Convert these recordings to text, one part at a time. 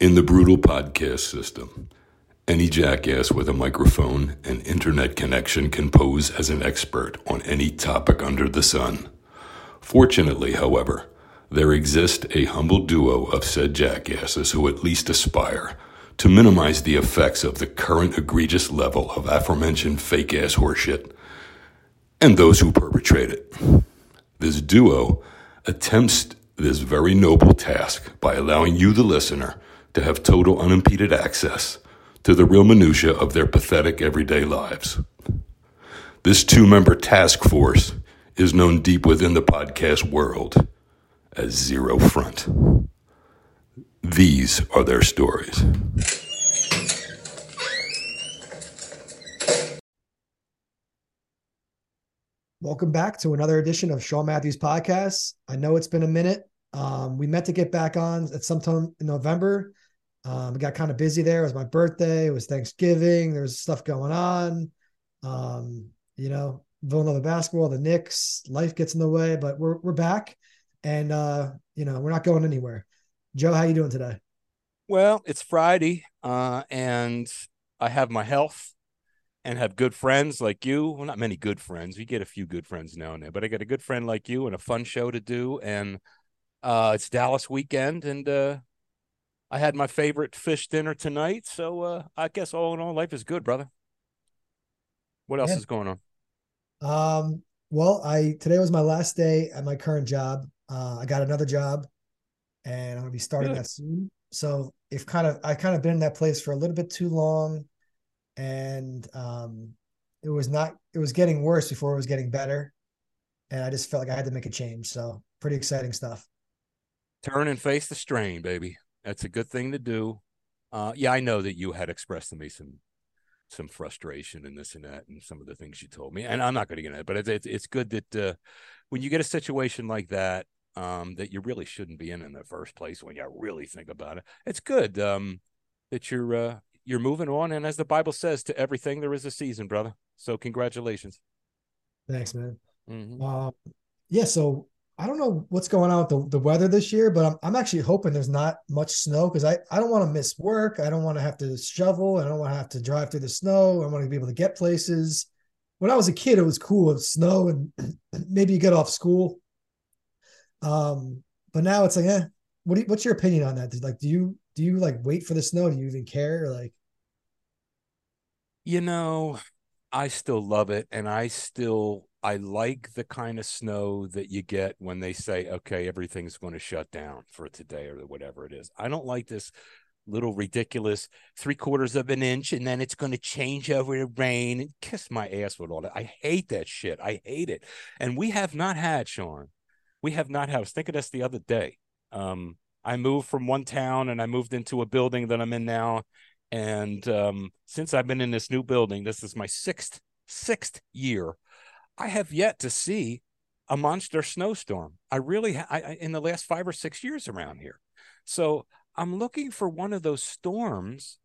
In the brutal podcast system, any jackass with a microphone and internet connection can pose as an expert on any topic under the sun. Fortunately, however, there exists a humble duo of said jackasses who at least aspire to minimize the effects of the current egregious level of aforementioned fake ass horseshit and those who perpetrate it. This duo attempts this very noble task by allowing you, the listener, to have total unimpeded access to the real minutiae of their pathetic everyday lives. This two member task force is known deep within the podcast world as Zero Front. These are their stories. Welcome back to another edition of Sean Matthews Podcast. I know it's been a minute. Um, we meant to get back on at some time in November. Um, it got kind of busy there. It was my birthday. It was Thanksgiving. There was stuff going on. Um, you know, Villanova basketball, the Knicks, life gets in the way, but we're we're back, and uh, you know we're not going anywhere. Joe, how you doing today? Well, it's Friday, uh, and I have my health and have good friends like you. Well, not many good friends. We get a few good friends now and then, but I got a good friend like you and a fun show to do. And uh, it's Dallas weekend, and uh, I had my favorite fish dinner tonight. So uh, I guess all in all, life is good, brother. What else Yeah. is going on? Um, well, I today was my last day at my current job. Uh, I got another job, and I'm gonna be starting Good. that soon. So if kind of I kind of been in that place for a little bit too long, and um, it was not it was getting worse before it was getting better, and I just felt like I had to make a change. So pretty exciting stuff. Turn and face the strain, baby. That's a good thing to do. Uh, yeah, I know that you had expressed to me some some frustration and this and that and some of the things you told me, and I'm not going to get into it, but it's it's, it's good that uh, when you get a situation like that um, that you really shouldn't be in in the first place, when you really think about it, it's good um, that you're uh, you're moving on, and as the Bible says, to everything there is a season, brother. So congratulations. Thanks, man. Mhm. Um, yeah, so I don't know what's going on with the, the weather this year, but I'm, I'm actually hoping there's not much snow because I, I don't want to miss work. I don't want to have to shovel. I don't want to have to drive through the snow. I want to be able to get places. When I was a kid, it was cool with snow and maybe you get off school. Um, but now it's like, eh, what do you, what's your opinion on that? Like, do you do you like wait for the snow? Do you even care? Like, You know, I still love it, and I still I like the kind of snow that you get when they say, "Okay, everything's going to shut down for today" or whatever it is. I don't like this little ridiculous three quarters of an inch, and then it's going to change over to rain. And kiss my ass with all that. I hate that shit. I hate it. And we have not had Sean. We have not had. I was thinking this the other day. Um, I moved from one town and I moved into a building that I'm in now. And um, since I've been in this new building, this is my sixth sixth year. I have yet to see a monster snowstorm. I really, ha- I, in the last five or six years around here. So I'm looking for one of those storms.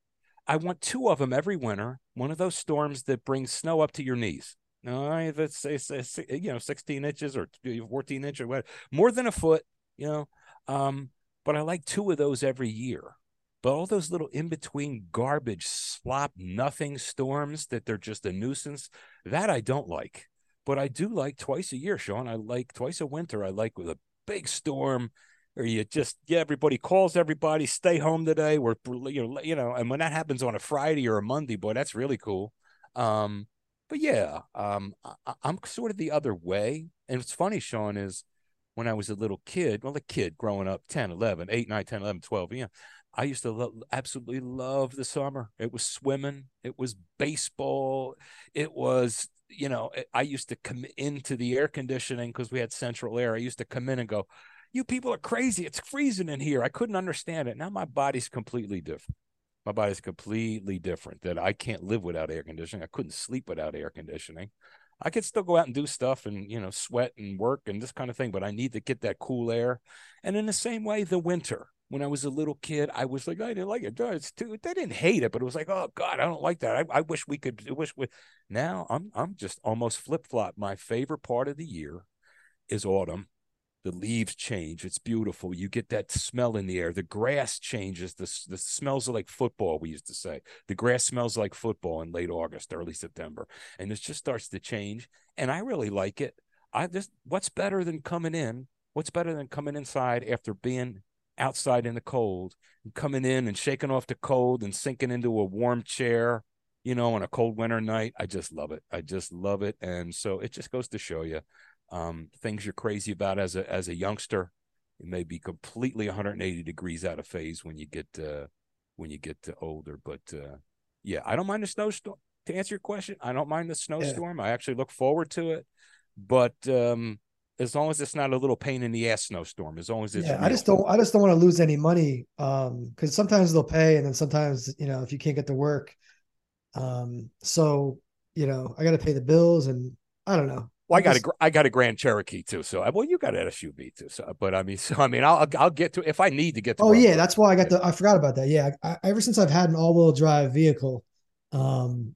I want two of them every winter. One of those storms that brings snow up to your knees. No, if it's, it's, it's you know 16 inches or 14 inches or whatever, more than a foot, you know. Um, but I like two of those every year. But all those little in between garbage, slop, nothing storms that they're just a nuisance, that I don't like. But I do like twice a year, Sean. I like twice a winter. I like with a big storm or you just yeah everybody calls everybody stay home today we're you know you know and when that happens on a friday or a monday boy that's really cool um but yeah um I, i'm sort of the other way and it's funny sean is when i was a little kid well a kid growing up 10 11 8 9 10 11 12 yeah i used to lo- absolutely love the summer it was swimming it was baseball it was you know eh, i used to come into the air conditioning because we had central air i used to come in and go you people are crazy. It's freezing in here. I couldn't understand it. Now my body's completely different. My body's completely different. That I can't live without air conditioning. I couldn't sleep without air conditioning. I could still go out and do stuff and you know sweat and work and this kind of thing, but I need to get that cool air. And in the same way, the winter. When I was a little kid, I was like, I didn't like it. It's too. I didn't hate it, but it was like, oh God, I don't like that. I, I wish we could. I wish we. Now I'm I'm just almost flip flop. My favorite part of the year is autumn the leaves change. It's beautiful. You get that smell in the air. The grass changes. The, the smells are like football, we used to say. The grass smells like football in late August, early September. And it just starts to change. And I really like it. I just, what's better than coming in? What's better than coming inside after being outside in the cold and coming in and shaking off the cold and sinking into a warm chair, you know, on a cold winter night? I just love it. I just love it. And so it just goes to show you um, things you're crazy about as a as a youngster, it may be completely 180 degrees out of phase when you get uh, when you get to older. But uh, yeah, I don't mind the snowstorm. To answer your question, I don't mind the snowstorm. Yeah. I actually look forward to it, but um, as long as it's not a little pain in the ass snowstorm, as long as it's yeah, I just don't I just don't want to lose any money um because sometimes they'll pay and then sometimes you know if you can't get to work um so you know I got to pay the bills and I don't know well, I got a I got a Grand Cherokee too. So well, you got an SUV too. So, but I mean, so I mean, I'll I'll get to if I need to get to. Oh yeah, that's why I got the. I forgot about that. Yeah, I, ever since I've had an all wheel drive vehicle, um,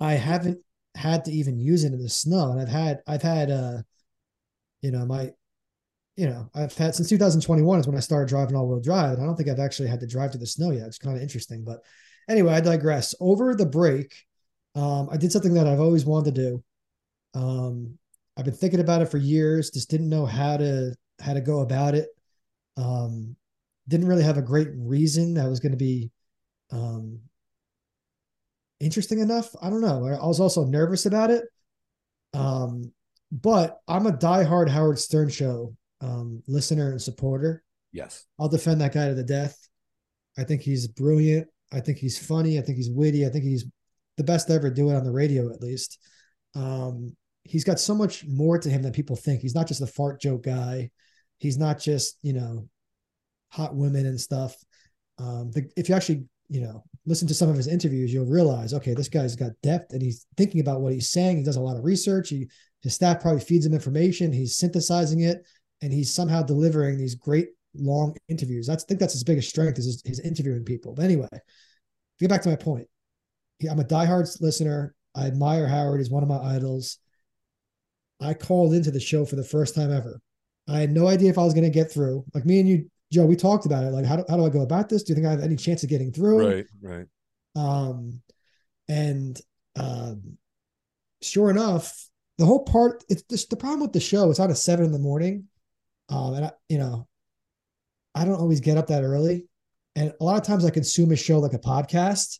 I haven't had to even use it in the snow, and I've had I've had uh, you know my, you know I've had since 2021 is when I started driving all wheel drive, and I don't think I've actually had to drive to the snow yet. It's kind of interesting, but anyway, I digress. Over the break, um, I did something that I've always wanted to do. Um, I've been thinking about it for years, just didn't know how to how to go about it. Um, didn't really have a great reason that was going to be um, interesting enough. I don't know. I was also nervous about it. Um, but I'm a diehard Howard Stern show um, listener and supporter. Yes. I'll defend that guy to the death. I think he's brilliant. I think he's funny. I think he's witty. I think he's the best ever do it on the radio, at least. Um, he's got so much more to him than people think. He's not just a fart joke guy. He's not just you know hot women and stuff. Um, the, if you actually you know listen to some of his interviews, you'll realize okay, this guy's got depth and he's thinking about what he's saying. He does a lot of research. He his staff probably feeds him information. He's synthesizing it and he's somehow delivering these great long interviews. That's I think that's his biggest strength is his, his interviewing people. But anyway, to get back to my point, I'm a diehard listener. I admire Howard. He's one of my idols. I called into the show for the first time ever. I had no idea if I was going to get through. Like me and you, Joe, we talked about it. Like, how do, how do I go about this? Do you think I have any chance of getting through? Right, right. Um, and um, sure enough, the whole part. It's just the problem with the show. It's on at seven in the morning, um, and I, you know, I don't always get up that early, and a lot of times I consume a show like a podcast.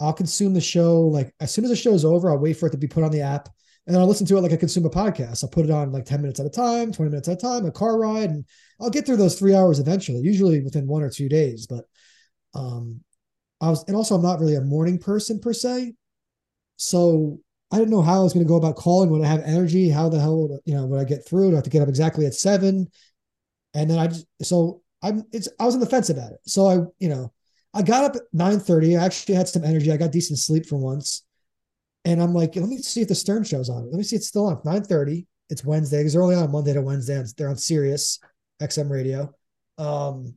I'll consume the show like as soon as the show is over. I'll wait for it to be put on the app and then I'll listen to it like I consume a podcast. I'll put it on like 10 minutes at a time, 20 minutes at a time, a car ride, and I'll get through those three hours eventually, usually within one or two days. But um I was and also I'm not really a morning person per se. So I didn't know how I was going to go about calling when I have energy. How the hell would you know would I get through? Do I have to get up exactly at seven? And then I just so I'm it's I was on the fence about it. So I, you know, I got up at 9 30. I actually had some energy. I got decent sleep for once. And I'm like, let me see if the Stern show's on. Let me see it's still on. 9:30. It's Wednesday because they're only on Monday to Wednesday. They're on Sirius XM radio. Um,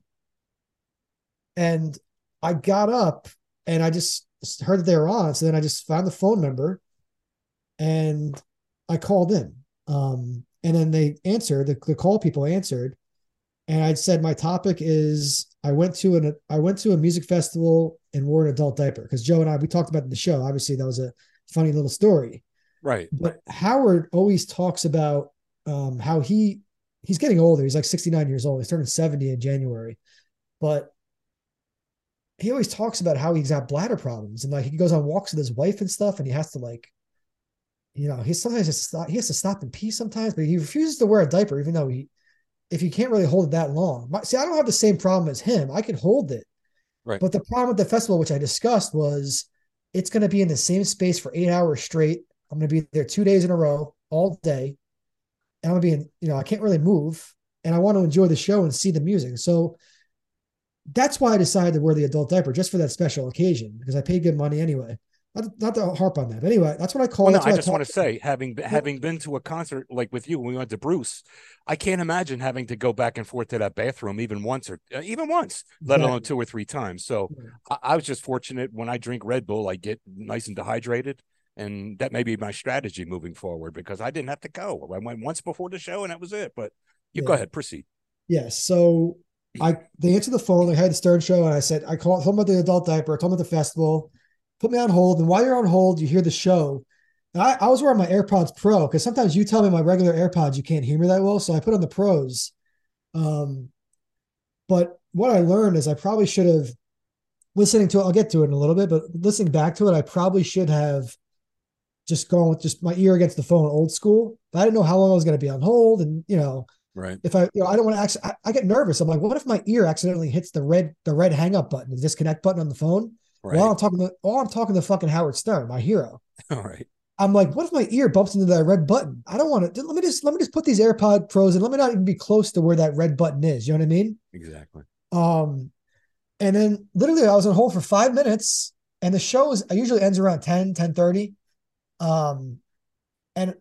and I got up and I just heard that they were on. So then I just found the phone number and I called in. Um, and then they answered, the, the call people answered. And I said, my topic is I went to an I went to a music festival and wore an adult diaper because Joe and I we talked about the show. Obviously, that was a funny little story. Right. But Howard always talks about um, how he he's getting older. He's like 69 years old. He's turning 70 in January. But he always talks about how he's got bladder problems and like he goes on walks with his wife and stuff and he has to like you know he sometimes has stop, he has to stop and pee sometimes but he refuses to wear a diaper even though he if he can't really hold it that long see i don't have the same problem as him i can hold it right but the problem with the festival which i discussed was it's going to be in the same space for eight hours straight. I'm going to be there two days in a row, all day. And I'm going to be in, you know, I can't really move and I want to enjoy the show and see the music. So that's why I decided to wear the adult diaper just for that special occasion because I paid good money anyway. Not, not to harp on that. Anyway, that's what I call well, it. No, I just want to say, having yeah. having been to a concert like with you when we went to Bruce, I can't imagine having to go back and forth to that bathroom even once or uh, even once, let alone two or three times. So yeah. I, I, was just fortunate when I drink Red Bull, I get nice and dehydrated. And that may be my strategy moving forward because I didn't have to go. I went once before the show and that was it. But You Yeah. go ahead, proceed. Yes. So I they answered the phone. They had the Stern show, and I said I called, told them about the adult diaper, I told them about the festival, put me on hold. And while you're on hold, you hear the show. And I, I was wearing my AirPods Pro because sometimes you tell me my regular AirPods you can't hear me that well, so I put on the pros. Um, but what I learned is I probably should have listening to it. I'll get to it in a little bit, but listening back to it, I probably should have just gone with just my ear against the phone, old school. But I didn't know how long I was going to be on hold, and you know Right. if I, you know, I don't want to actually, I, I get nervous. I'm like, what if my ear accidentally hits the red, the red hang up button, the disconnect button on the phone Right. while I'm talking to, while I'm talking to fucking Howard Stern, my hero. All right. I'm like, what if my ear bumps into that red button? I don't want to. Let me just, let me just put these AirPod Pros and let me not even be close to where that red button is. You know what I mean? Exactly. Um, and then literally I was on hold for five minutes and the show is, usually ends around 10, 10 30. Um, and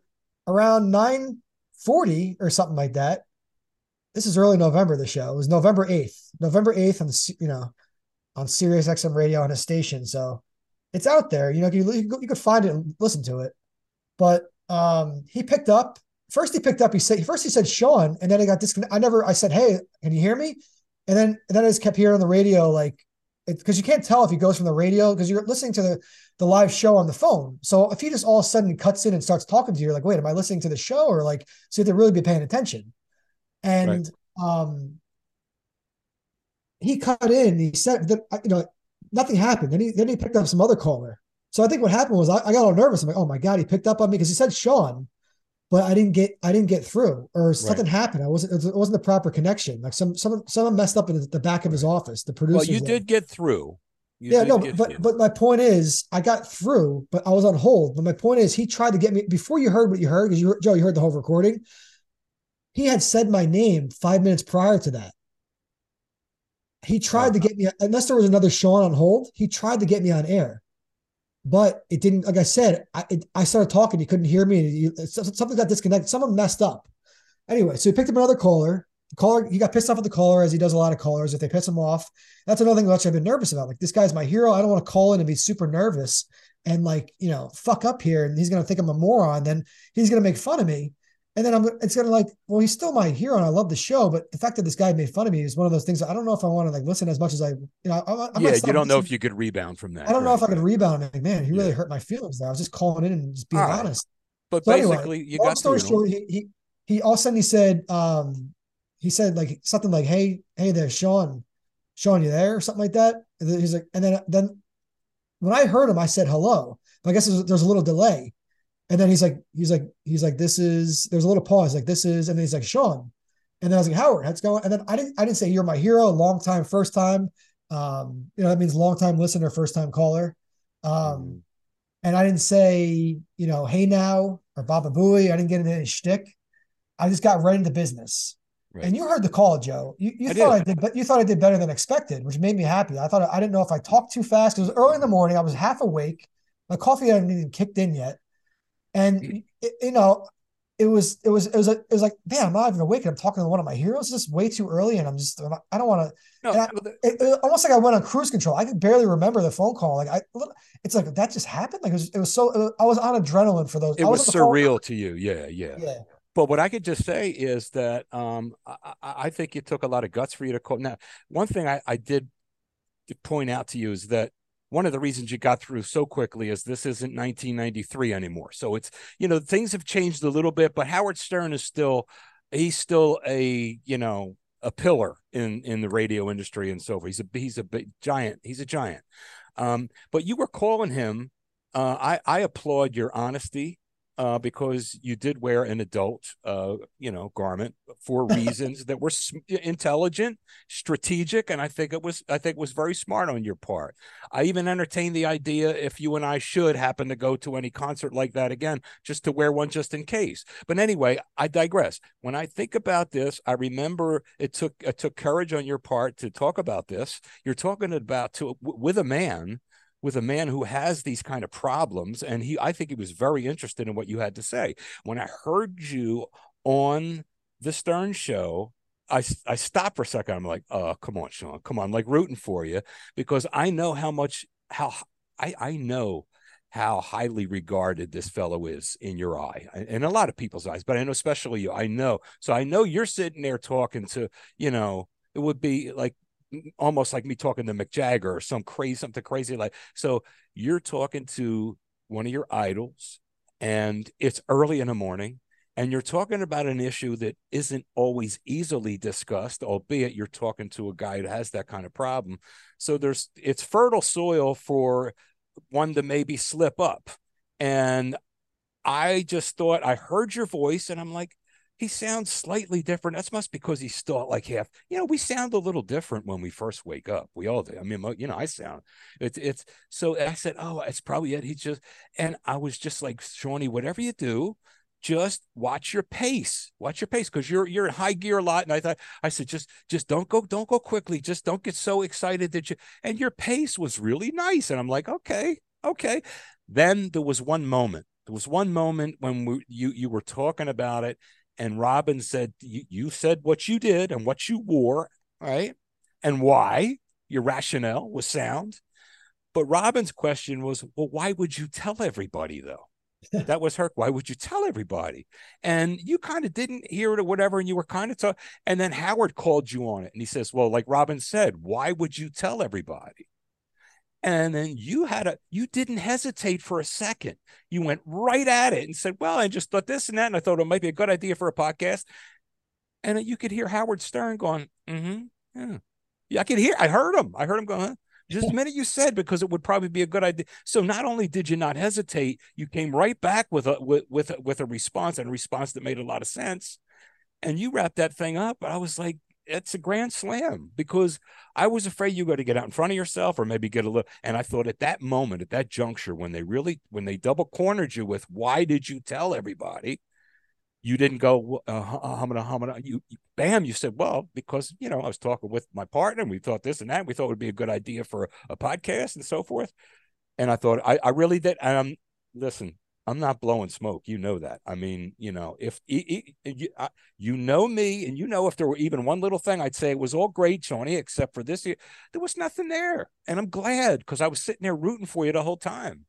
around 9 40 or something like that. This is early November, the show. It was November 8th, November 8th on, the you know, on Sirius XM radio on a station. So it's out there, you know, you, you, you could find it and listen to it. But um, he picked up, first he picked up, he said, first he said Sean, and then I got disconnected. I never, I said, Hey, can you hear me? And then, and then I just kept hearing on the radio, like, because you can't tell if he goes from the radio because you're listening to the, the live show on the phone. So if he just all of a sudden cuts in and starts talking to you, you're like, wait, am I listening to the show or like, so you have to really be paying attention. And um, he cut in. He said that you know nothing happened. Then he then he picked up some other caller. So I think what happened was I, I got all nervous. I'm like, oh my god, he picked up on me because he said Sean, but I didn't get I didn't get through or something happened. I wasn't it wasn't the proper connection. Like some some someone messed up in the back of his office. The producer. Well, you did get through. You yeah, no, but through. but my point is, I got through, but I was on hold. But my point is, he tried to get me before you heard what you heard because you Joe, you heard the whole recording. He had said my name five minutes prior to that. He tried to uh-huh. get me, unless there was another Sean on hold. He tried to get me on air, but it didn't. Like I said, I it, I started talking. He couldn't hear me. You, something got disconnected. Someone messed up. Anyway, so he picked up another caller. The caller, he got pissed off at the caller as he does a lot of callers. If they piss him off, that's another thing which I've been nervous about. Like this guy's my hero. I don't want to call in and be super nervous and like you know fuck up here, and he's gonna think I'm a moron. Then he's gonna make fun of me, and then I'm it's gonna like well he's still my hero and I love the show, but the fact that this guy made fun of me is one of those things. I don't know if I want to like listen as much as I you know. I, I yeah, you don't know if you could rebound from that. I don't know if I could right. rebound. Like, man, he really Yeah. hurt my feelings there. I was just calling in and just being right. honest. But So anyway, basically, you long got story short, he, he he all of a sudden he said, um, he said like something like, "Hey, hey there, Sean, Sean, you there?" or something like that. And then he's like, and then then when I heard him, I said hello. But I guess there's, there's a little delay, and then he's like, he's like, he's like, this is. There's a little pause, like this is, and then he's like, Sean, and then I was like, Howard, how's it going? And then I didn't I didn't say you're my hero, long time, first time. Um, you know that means long time listener, first time caller. Um, Mhm. and I didn't say, you know, hey now or Baba Booey. I didn't get into any shtick. I just got right into business. Right. And you heard the call, Joe. You, you I thought did. I did, but you thought I did better than expected, which made me happy. I thought I didn't know if I talked too fast it was early in the morning. I was half awake. My coffee hadn't even kicked in yet, and it, you know, it was it was it was a, it was like, man, I'm not even awake. And I'm talking to one of my heroes. It's just way too early, and I'm just I'm not- I don't want to No, I- the- it, it- almost like I went on cruise control. I could barely remember the phone call. Like I, it's like that just happened. Like it was, it was so. I was on adrenaline for those. it I was phone- surreal to you. Yeah, yeah. Yeah, But what I could just say is that um, I, I I think it took a lot of guts for you to call. Now, one thing I, I did point out to you is that one of the reasons you got through so quickly is this isn't 1993 anymore. So it's you know things have changed a little bit, but Howard Stern is still he's still a you know a pillar in in the radio industry and so forth. He's a he's a big giant. He's a giant. Um, but you were calling him. Uh, I I applaud your honesty uh, because you did wear an adult, uh, you know, garment for reasons that were sm- intelligent, strategic, and I think it was I think it was very smart on your part. I even entertained the idea if you and I should happen to go to any concert like that again, just to wear one just in case. But anyway, I digress. When I think about this, I remember it took it took courage on your part to talk about this. You're talking about to with a man with a man who has these kind of problems and he i think he was very interested in what you had to say. When i heard you on the stern show i i stopped for a second. I'm like oh come on sean. Come on. Like rooting for you. Because i know how much how i i know how highly regarded this fellow is in your eye and a lot of people's eyes, but I know especially you. I know. So I know you're sitting there talking to, you know, it would be like almost like me talking to Mick Jagger or some crazy something crazy like so you're talking to one of your idols and it's early in the morning and you're talking about an issue that isn't always easily discussed albeit you're talking to a guy who has that kind of problem. So there's it's fertile soil for one to maybe slip up. And i just thought i heard your voice and i'm like he sounds slightly different. That's must because he's still like half. You know, we sound a little different when we first wake up. We all do. I mean, you know, I sound. It's it's. So I said, oh, it's probably it. He just and I was just like, Shawnee, whatever you do, just watch your pace. Watch your pace because you're you're in high gear a lot. And I thought I said, just just don't go don't go quickly. Just don't get so excited that you. And your pace was really nice. And I'm like, okay, okay. Then there was one moment. There was one moment when we, you you were talking about it, and Robin said, you, said what you did and what you wore, right? And why your rationale was sound. But Robin's question was, well, why would you tell everybody though? that was her. Why would you tell everybody? And you kind of didn't hear it or whatever. And you were kind of, and then Howard called you on it. And he says, well, like Robin said, why would you tell everybody? And then you had a, you didn't hesitate for a second. You went right at it and said, Well, I just thought this and that. And I thought it might be a good idea for a podcast. And you could hear Howard Stern going, Mm hmm. Yeah. yeah. I could hear, I heard him. I heard him going, huh? Just a minute you said because it would probably be a good idea. So not only did you not hesitate, you came right back with a with with a, with a response and a response that made a lot of sense, and you wrapped that thing up. But I was like, it's a grand slam because I was afraid you got to get out in front of yourself or maybe get a little. And I thought at that moment, at that juncture, when they really, when they double cornered you with, why did you tell everybody? You didn't go, uh, humana, humana. You, bam, you said, well, because, you know, I was talking with my partner and we thought this and that. We thought it would be a good idea for a, a podcast and so forth. And I thought, I, I really did. Um, listen, I'm not blowing smoke. You know that. I mean, you know, if you know me and you know if there were even one little thing, I'd say it was all great, Johnny, except for this year. There was nothing there. And I'm glad because I was sitting there rooting for you the whole time.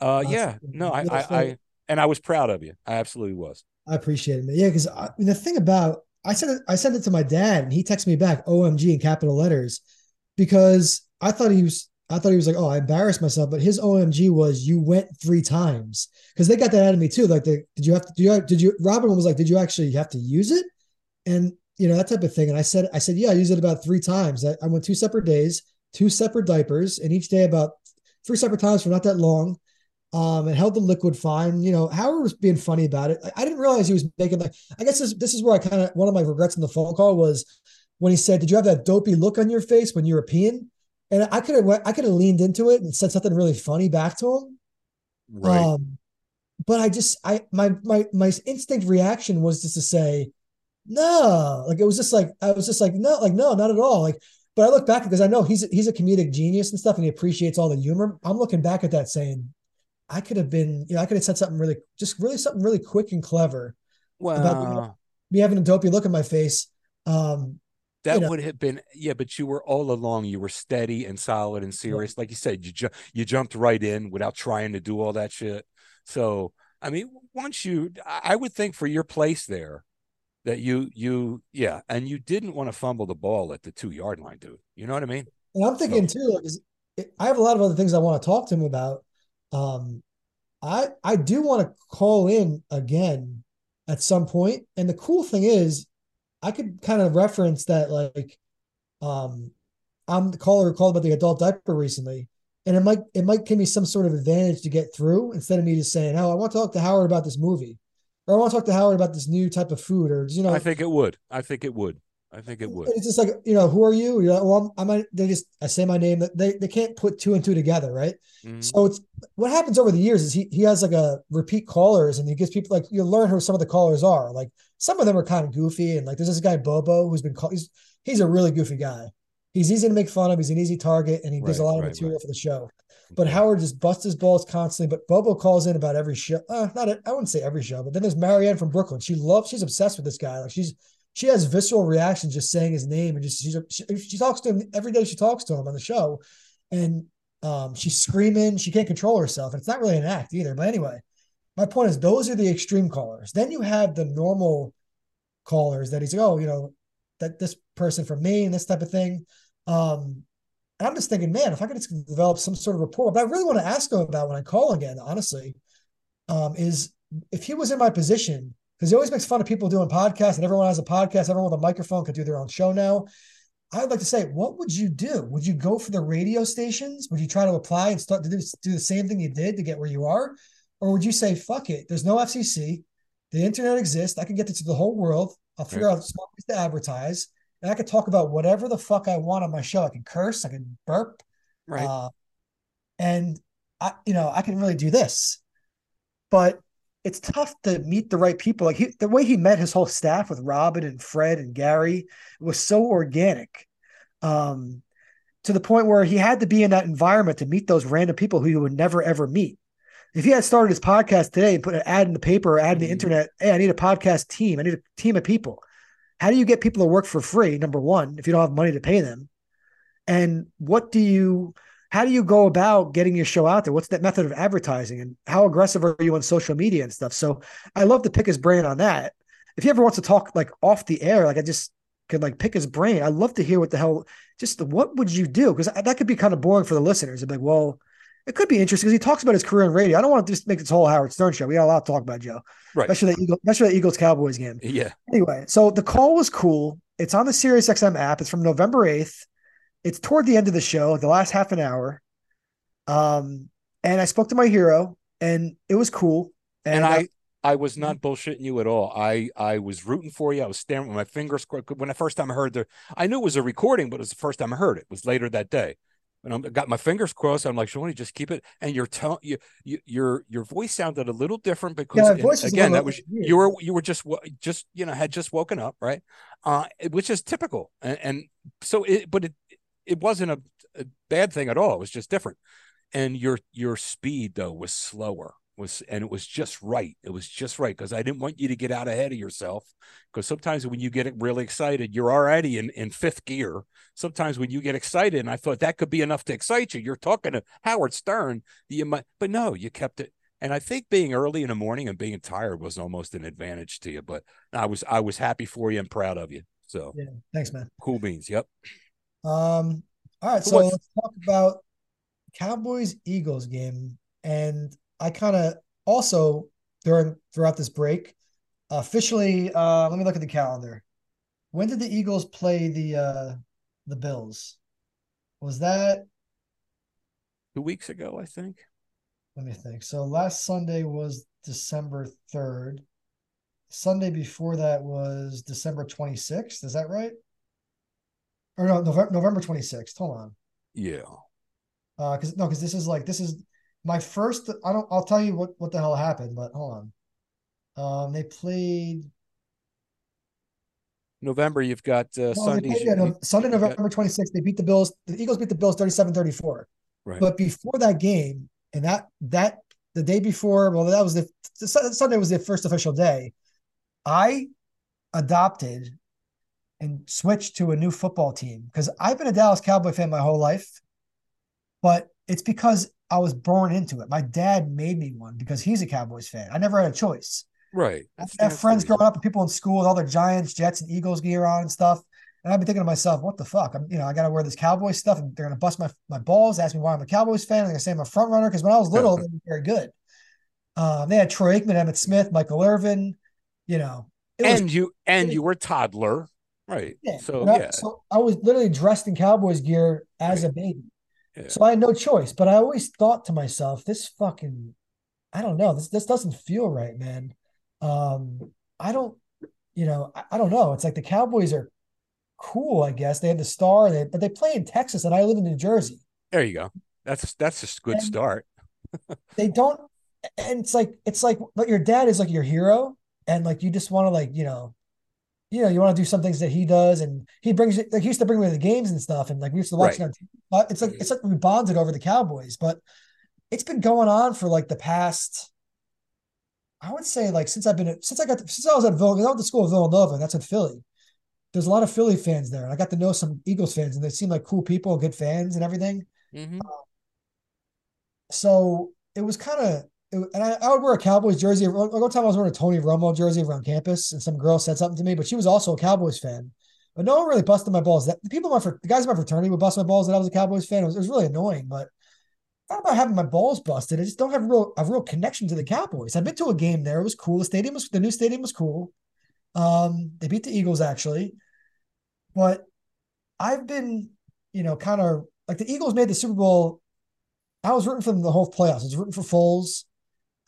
Uh, yeah, no, I, I, I, and I was proud of you. I absolutely was. I appreciate it, man. Yeah, because the thing about I sent it, I sent it to my dad, and he texted me back, "OMG" in capital letters, because I thought he was I thought he was like, oh, I embarrassed myself, but his OMG was you went three times because they got that out of me too. Like, did you have to? Do you, did you? Robin was like, did you actually have to use it? And you know that type of thing. And I said, I said, yeah, I used it about three times. I, I went two separate days, two separate diapers, and each day about three separate times for not that long. Um, and held the liquid fine. You know, Howard was being funny about it. I, I didn't realize he was making like. I guess this, this is where I kind of one of my regrets in the phone call was when he said, "Did you have that dopey look on your face when you were peeing?" And I could have I could have leaned into it and said something really funny back to him. Right. Um, but I just I my my my instinct reaction was just to say no, like it was just like I was just like no, like no, not at all. Like, but I look back because I know he's he's a comedic genius and stuff, and he appreciates all the humor. I'm looking back at that saying, I could have been, you know, I could have said something really, just really something really quick and clever. Well, about me having a dopey look in my face. Um, that you know, would have been yeah, but you were all along. You were steady and solid and serious, yeah. like you said. You ju- you jumped right in without trying to do all that shit. So I mean, once you, I would think for your place there, that you you yeah, and you didn't want to fumble the ball at the two yard line, dude. You know what I mean? And I'm thinking so. too, is I have a lot of other things I want to talk to him about. Um, I I do want to call in again at some point, and the cool thing is I could kind of reference that like um I'm the caller called about the adult diaper recently. And it might it might give me some sort of advantage to get through instead of me just saying, Oh, I want to talk to Howard about this movie. Or I want to talk to Howard about this new type of food, or you know I think it would. I think it would. I think it would. It's just like, you know, who are you? You're like, well, I'm, I they just, I say my name. They, they can't put two and two together, right? Mm-hmm. So it's what happens over the years is he, he has like a repeat callers and he gives people like, you learn who some of the callers are. Like some of them are kind of goofy. And like, there's this guy, Bobo, who's been called, he's, he's a really goofy guy. He's easy to make fun of. He's an easy target and he right, does a lot of right, material right. for the show. But Howard just busts his balls constantly. But Bobo calls in about every show. Uh, not, a, I wouldn't say every show, but then there's Marianne from Brooklyn. She loves, she's obsessed with this guy. Like she's, she has visceral reactions just saying his name and just she's she, she talks to him every day she talks to him on the show and Um, she's screaming, she can't control herself. And it's not really an act either. But anyway, my point is those are the extreme callers. Then you have the normal callers that he's like, oh, you know, that this person from Maine, this type of thing. Um, and I'm just thinking, man, if I could just develop some sort of rapport, but I really want to ask him about when I call again, honestly, um, is if he was in my position, because he always makes fun of people doing podcasts and everyone has a podcast, everyone with a microphone could do their own show now. I'd like to say, what would you do? Would you go for the radio stations? Would you try to apply and start to do, do the same thing you did to get where you are? Or would you say, fuck it, there's no FCC, the internet exists, I can get this to the whole world, I'll figure right. out smart ways to advertise, and I could talk about whatever the fuck I want on my show. I can curse, I can burp, right? Uh, and I, you know, I can really do this, but it's tough to meet the right people. Like he, the way he met his whole staff with Robin and Fred and Gary was so organic, um, to the point where he had to be in that environment to meet those random people who you would never ever meet. If he had started his podcast today and put an ad in the paper or ad in the mm-hmm. internet, hey, I need a podcast team. I need a team of people how do you get people to work for free? Number one, if you don't have money to pay them, and what do you, how do you go about getting your show out there? What's that method of advertising, and how aggressive are you on social media and stuff? So I love to pick his brain on that. If he ever wants to talk like off the air, like I just could like pick his brain. I love to hear what the hell, just what would you do? Because that could be kind of boring for the listeners. I'd be like, well, it could be interesting because he talks about his career in radio. I don't want to just make this whole Howard Stern show. We got a lot to talk about, Joe. Right. Especially the Eagles, especially the Eagles Cowboys game. Yeah. Anyway, so the call was cool. It's on the Sirius XM app. It's from November 8th. It's toward the end of the show, the last half an hour. Um, and I spoke to my hero and it was cool. And, and I, I was not bullshitting you at all. I I was rooting for you. I was staring with my fingers when the first time I heard the. I knew it was a recording, but it was the first time I heard it. it was later that day and I got my fingers crossed. I'm like, Shawnee, just keep it. And your tone, you, you, your your voice sounded a little different because yeah, again, that was weird. you were you were just just you know had just woken up, right? Uh, which is typical, and, and so it, but it it wasn't a, a bad thing at all. It was just different, and your your speed though was slower was and it was just right. It was just right because i didn't want you to get out ahead of yourself because sometimes when you get really excited you're already in, in fifth gear. Sometimes when you get excited and i thought that could be enough to excite you you're talking to howard stern you might but no you kept it. And i think being early in the morning and being tired was almost an advantage to you but i was i was happy for you and proud of you. So yeah thanks man. cool beans yep. Um all right so, so let's talk about cowboys eagles game and I kind of also during throughout this break officially uh let me look at the calendar. When did the Eagles play the uh the Bills? Was that two weeks ago, I think. Let me think. So last Sunday was December 3rd. Sunday before that was December 26th. Is that right? Or no, November, November 26th. Hold on. Yeah. Uh, cause no, because this is like this is my first I don't I'll tell you what what the hell happened, but hold on. Um, they played November. You've got uh, Sunday. Played, yeah, no, Sunday, November twenty sixth. They beat the Bills. The Eagles beat the Bills 37-34. Right. But before that game, and that that the day before, well, that was the, the Sunday was the first official day. I adopted and switched to a new football team because I've been a Dallas Cowboy fan my whole life, but it's because I was born into it. My dad made me one because he's a Cowboys fan. I never had a choice. Right. I have friends growing up and people in school with all their Giants, Jets, and Eagles gear on and stuff. And I've been thinking to myself, what the fuck? I'm, you know, I got to wear this Cowboys stuff, and they're gonna bust my my balls, ask me why I'm a Cowboys fan. They're gonna say I'm a front runner because when I was little, they were very good. Um, they had Troy Aikman, Emmitt Smith, Michael Irvin. You know, and was, you and you were toddler, right? Yeah. So yeah. So I was literally dressed in Cowboys gear as right. a baby. So I had no choice. But I always thought to myself, this fucking, I don't know, this this doesn't feel right, man. Um, I don't, you know, I, I don't know. It's like the Cowboys are cool, I guess. They have the star, they, but they play in Texas, and I live in New Jersey. There you go. That's that's a good and start. they don't, and it's like it's like, but your dad is like your hero, and like you just want to like you know you know, you want to do some things that he does, and he brings like he used to bring me to the games and stuff, and like we used to watch right. it on. It's like it's like we bonded over the Cowboys, but it's been going on for like the past. I would say like since I've been since I got since I was at Villanova, I went to school at Villanova, that's in Philly. There's a lot of Philly fans there, and I got to know some Eagles fans, and they seem like cool people, good fans, and everything. Mm-hmm. Uh, so it was kind of and I, I, would wear a Cowboys jersey. One time I was wearing a Tony Romo jersey around campus, and some girl said something to me, but she was also a Cowboys fan. But no one really busted my balls. That the people my the guys in my fraternity would bust my balls that I was a Cowboys fan. It was, it was really annoying, but not about having my balls busted. I just don't have real a real connection to the Cowboys. I've been to a game there. It was cool. The stadium was the new stadium was cool. Um, they beat the Eagles actually, but I've been, you know, kind of like the Eagles made the Super Bowl. I was rooting for them the whole playoffs. I was rooting for Foles.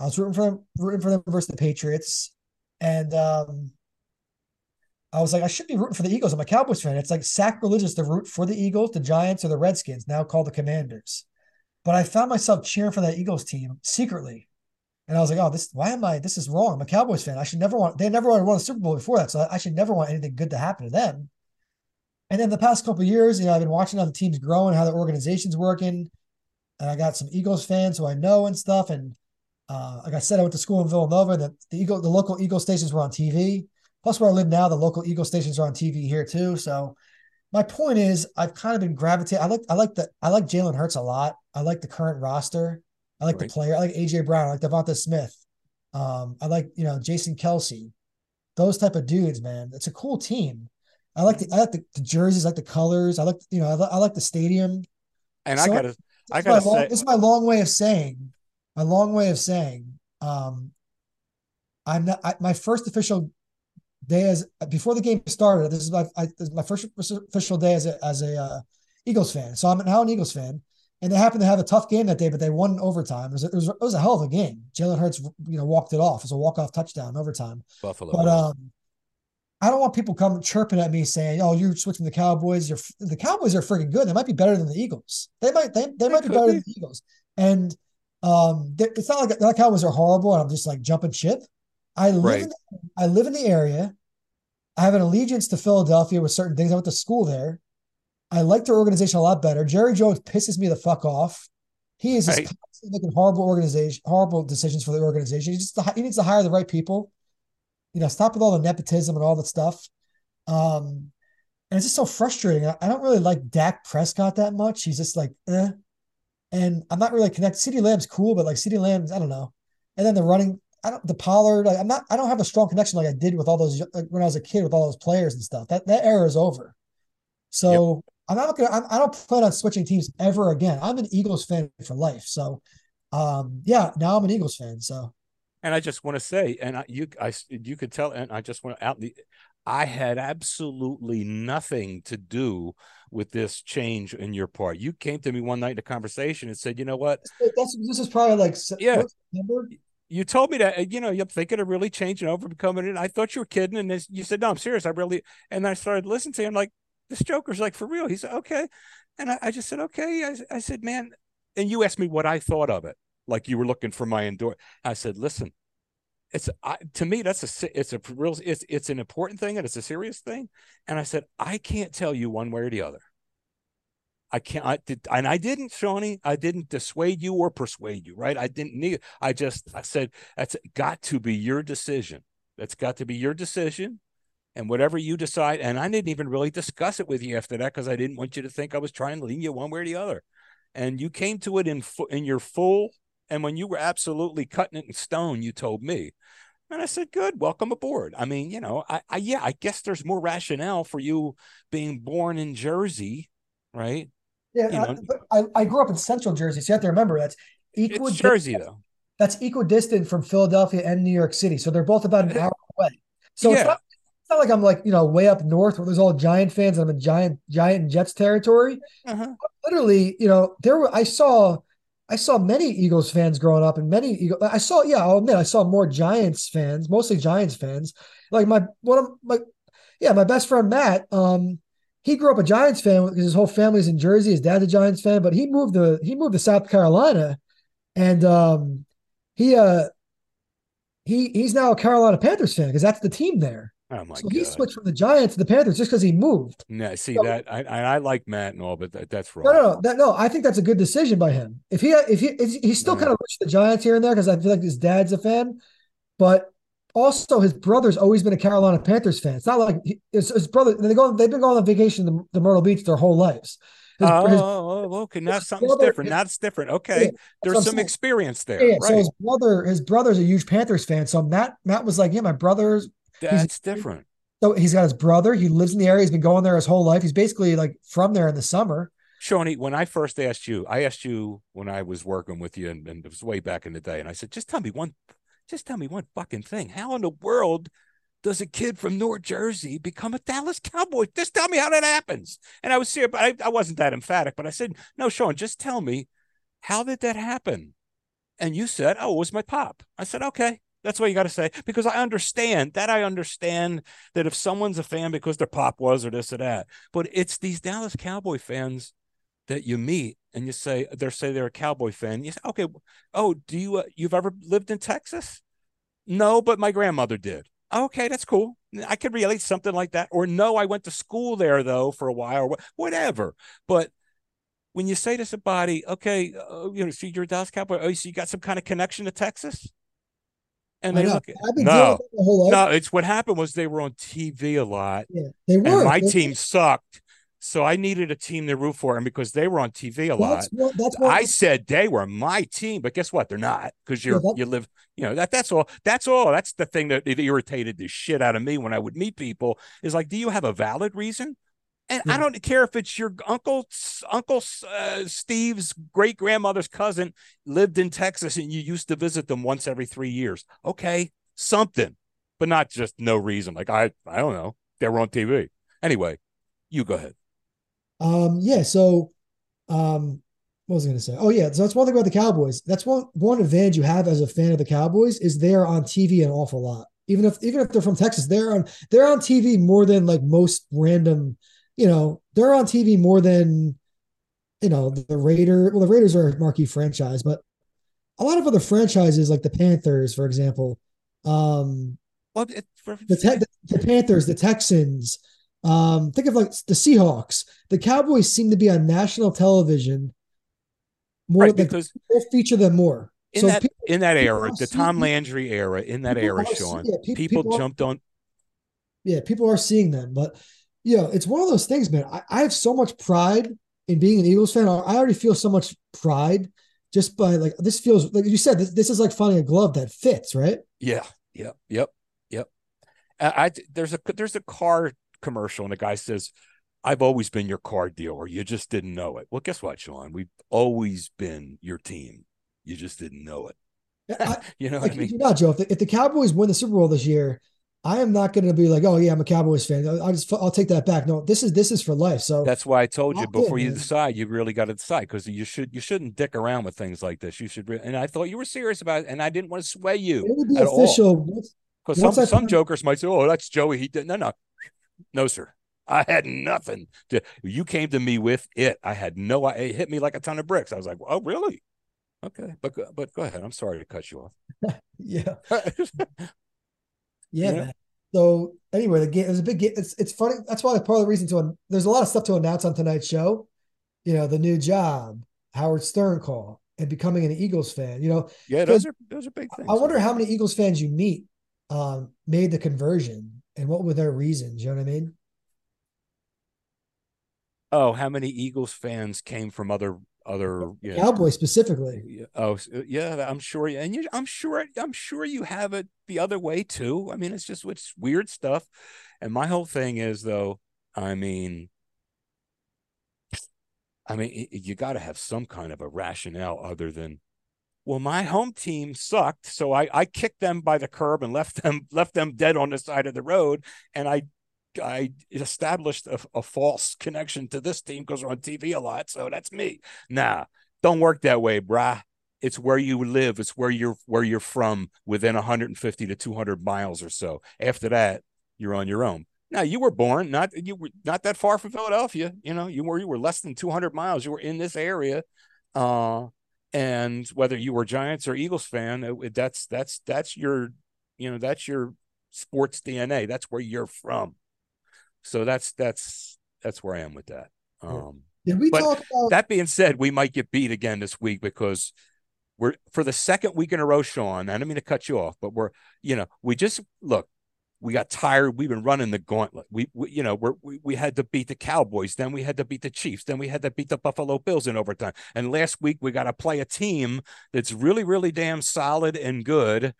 I was rooting for them, rooting for them versus the Patriots, and um, I was like, I should be rooting for the Eagles. I'm a Cowboys fan. It's like sacrilegious to root for the Eagles, the Giants, or the Redskins, now called the Commanders. But I found myself cheering for that Eagles team secretly. And I was like, oh, this why am I this is wrong. I'm a Cowboys fan. I should never want they never want to run a Super Bowl before that. So I should never want anything good to happen to them. And then the past couple years, you know, I've been watching how the team's growing, how the organization's working. And I got some Eagles fans who I know and stuff. And uh, like I said, I went to school in Villanova, and the, the Eagle, the local Eagle stations were on TV. Plus, where I live now, the local Eagle stations are on TV here too. So, my point is, I've kind of been gravitating. I like, I like the, I like Jalen Hurts a lot. I like the current roster. I like right. the player. I like AJ Brown. I like DeVonta Smith. Um, I like you know Jason Kelce. Those type of dudes, man. It's a cool team. I like the I like the, the jerseys, I like the colors. I like you know I, I like the stadium. And so I gotta I gotta say, long, this is my long way of saying, my long way of saying, um, I'm not I, my first official day as before the game started. This is my I, this is my first official day as a as a uh, Eagles fan. So I'm now an Eagles fan, and they happened to have a tough game that day, but they won in overtime. It was, it was, it was a hell of a game. Jalen Hurts, you know, walked it off. It was a walk off touchdown overtime. Buffalo, but um, I don't want people coming chirping at me saying, "Oh, you're switching the Cowboys. You're the Cowboys are freaking good. They might be better than the Eagles. They might they, they, they might be better be. than the Eagles." And um, it's not like the Cowboys are horrible, and I'm just like jumping ship. I live right. in the, I live in the area. I have an allegiance to Philadelphia with certain things. I went to school there. I like their organization a lot better. Jerry Jones pisses me the fuck off. He is just right. making horrible organization, horrible decisions for the organization. He just he needs to hire the right people you know, stop with all the nepotism and all that stuff. Um, and it's just so frustrating. I, I don't really like Dak Prescott that much. He's just like, eh. And I'm not really connected. CeeDee Lamb's cool, but like CeeDee Lamb's, I don't know. And then the running, I don't the Pollard. Like I'm not. I don't have a strong connection like I did with all those like when I was a kid with all those players and stuff. That that era is over. So yep. I'm not gonna. I'm, I don't plan on switching teams ever again. I'm an Eagles fan for life. So, um, yeah. Now I'm an Eagles fan. So and I just want to say, and I, you, I, you could tell, and I just want to out the, I had absolutely nothing to do with this change in your part. You came to me one night in a conversation and said, "You know what? That's this is probably like yeah." You told me that uh, you know you're thinking of really changing over, becoming it. I thought you were kidding, and this, you said, "No, I'm serious. I really." And I started listening to him, like this Joker's like for real. He said, "Okay," and I, I just said, "Okay." I, I said, "Man," and you asked me what I thought of it like you were looking for my endorse. I said, listen, it's I, to me that's a it's a real it's it's an important thing and it's a serious thing. And I said, I can't tell you one way or the other. I can't. I did, and I didn't, Shawnee. I didn't dissuade you or persuade you, right? I didn't need. I just, I said that's got to be your decision. That's got to be your decision, and whatever you decide. And I didn't even really discuss it with you after that because I didn't want you to think I was trying to lean you one way or the other. And you came to it in in your full and when you were absolutely cutting it in stone, you told me. And I said, good, welcome aboard. I mean, you know, I, I yeah, I guess there's more rationale for you being born in Jersey, right? Yeah, you know, I, I grew up in central Jersey, so you have to remember that's equal Jersey though. That's equidistant from Philadelphia and New York City. So they're both about an hour away. So yeah. it's, not, it's not like I'm like, you know, way up north where there's all giant fans and I'm in giant, giant Jets territory. Uh-huh. Literally, you know, there were I saw I saw many Eagles fans growing up, and many Eagle, I saw, yeah, I'll admit, I saw more Giants fans, mostly Giants fans. Like my one of my, yeah, my best friend Matt, um, he grew up a Giants fan because his whole family's in Jersey. His dad's a Giants fan, but he moved to he moved to South Carolina, and um, he uh, he he's now a Carolina Panthers fan because that's the team there. Oh my so God. he switched from the Giants to the Panthers just because he moved. Yeah, see so, that I, I like Matt and all, but that, that's wrong. No, no, no, that, no. I think that's a good decision by him. If he if he he's still kind of rich the Giants here and there because I feel like his dad's a fan, but also his brother's always been a Carolina Panthers fan. It's not like his, his brother. They go they've been going on vacation to, to Myrtle Beach their whole lives. his, oh, his- oh, okay. Now something's brother- different. Now it's different. Okay. Yeah, There's some experience there. yeah, so right. his brother, his brother's a huge Panthers fan. So Matt, Matt was like, yeah, my brother's That's different. so he's got his brother. He lives in the area. He's been going there his whole life. He's basically like from there in the summer. Shawnee, when I first asked you, I asked you when I was working with you, and, and it was way back in the day, and I said, just tell me one, just tell me one fucking thing. How in the world does a kid from North Jersey become a Dallas Cowboy? Just tell me how that happens. And I was serious, but I, I wasn't that emphatic, but I said, no, Sean, just tell me, how did that happen? And you said, oh, it was my pop. I said, okay. That's what you got to say because I understand that. I understand that if someone's a fan because their pop was or this or that, but it's these Dallas Cowboy fans that you meet and you say they say they're a cowboy fan you say okay oh do you uh, you've ever lived in texas? No but my grandmother did. Okay that's cool. I could relate something like that. Or no i went to school there though for a while or whatever. But when you say to somebody okay uh, you know so you're a dallas cowboy oh so you got some kind of connection to texas and they look at I've been dealing no with that my whole no it's what happened was they were on tv a lot Yeah, they were. and my They- team sucked. So I needed a team to root for, and because they were on TV a lot, That's what. That's what. I said they were my team. But guess what? They're not because you're that- you live. You know that that's all. That's all. That's the thing that, that irritated the shit out of me when I would meet people. Is like, do you have a valid reason? And I don't care if it's your uncle, Uncle uh, Steve's great grandmother's cousin lived in Texas, and you used to visit them once every three years. Okay, something, but not just no reason. Like I, I don't know. They were on TV anyway. You go ahead. Um, yeah, so um what was I gonna say? Oh yeah, so that's one thing about the Cowboys. That's one one advantage you have as a fan of the Cowboys is they're on TV an awful lot. Even if even if they're from Texas, they're on they're on TV more than like most random, you know, they're on TV more than you know, the Raider. Well, the Raiders are a marquee franchise, but a lot of other franchises like the Panthers, for example, um, Well, it, for, the, Te- the, the Panthers, the Texans. Um, think of like the Seahawks. The Cowboys seem to be on national television more. right because they feature them more. in so that people, in that era, the Tom Landry era, in that era, Sean, seeing- yeah, pe- people, are- jumped on. yeah, people are seeing them, but you know, it's one of those things, man. I, I have so much pride in being an Eagles fan. I already feel so much pride just by like this feels like you said. This, this is like finding a glove that fits, right? Yeah, yep, yep, yep. I, I there's a there's a car commercial, and the guy says, "I've always been your car dealer. You just didn't know it." Well, guess what, Sean? We've always been your team. You just didn't know it. I, You know I what I mean? you not, Joe. If the, if the Cowboys win the Super Bowl this year, I am not going to be like, oh yeah, I'm a Cowboys fan. I just I'll take that back. No, this is this is for life. So That's why I told you before you man. decide. You really got to decide because you should you shouldn't dick around with things like this. You should. Re- and I thought you were serious about it, and I didn't want to sway you it would be official. Because some I some jokers might say, "Oh, that's Joey." He did no, no, no, sir. I had nothing to. You came to me with it. I had no. It hit me like a ton of bricks. I was like, "Oh, really?" Okay, but but go ahead. I'm sorry to cut you off. yeah, Yeah. man. So anyway, the game. There's a big. ga- It's it's funny. That's why part of the reason to. There's a lot of stuff to announce on tonight's show. You know, the new job, Howard Stern call, and becoming an Eagles fan. You know, yeah, those are those are big things. I wonder how many Eagles fans you meet um, made the conversion, and what were their reasons. You know what I mean? Oh, how many Eagles fans came from other other yeah, Cowboys specifically. Oh, uh, yeah, I'm sure. And you, I'm sure, I'm sure you have it the other way too. I mean, it's just it's weird stuff. And my whole thing is, though, I mean, I mean, you got to have some kind of a rationale other than, well, my home team sucked, so I I kicked them by the curb and left them left them dead on the side of the road, and I. I established a, a false connection to this team because we're on TV a lot. So that's me. Nah, don't work that way, brah. It's where you live. It's where you're where you're from within 150 to 200 miles or so. After that, you're on your own. Now you were born not you were not that far from Philadelphia. You know you were you were less than 200 miles. You were in this area, uh, and whether you were Giants or Eagles fan, it- that's that's that's your you know that's your sports DNA. That's where you're from. So that's that's that's where I am with that. Um, Did we talk about that being said, we might get beat again this week because we're for the second week in a row, Sean. I don't mean to cut you off, but we're you know we just look. we got tired. We've been running the gauntlet. We, we you know, we're, we we had to beat the Cowboys, then we had to beat the Chiefs, then we had to beat the Buffalo Bills in overtime. And last week we got to play a team that's really, really damn solid and good.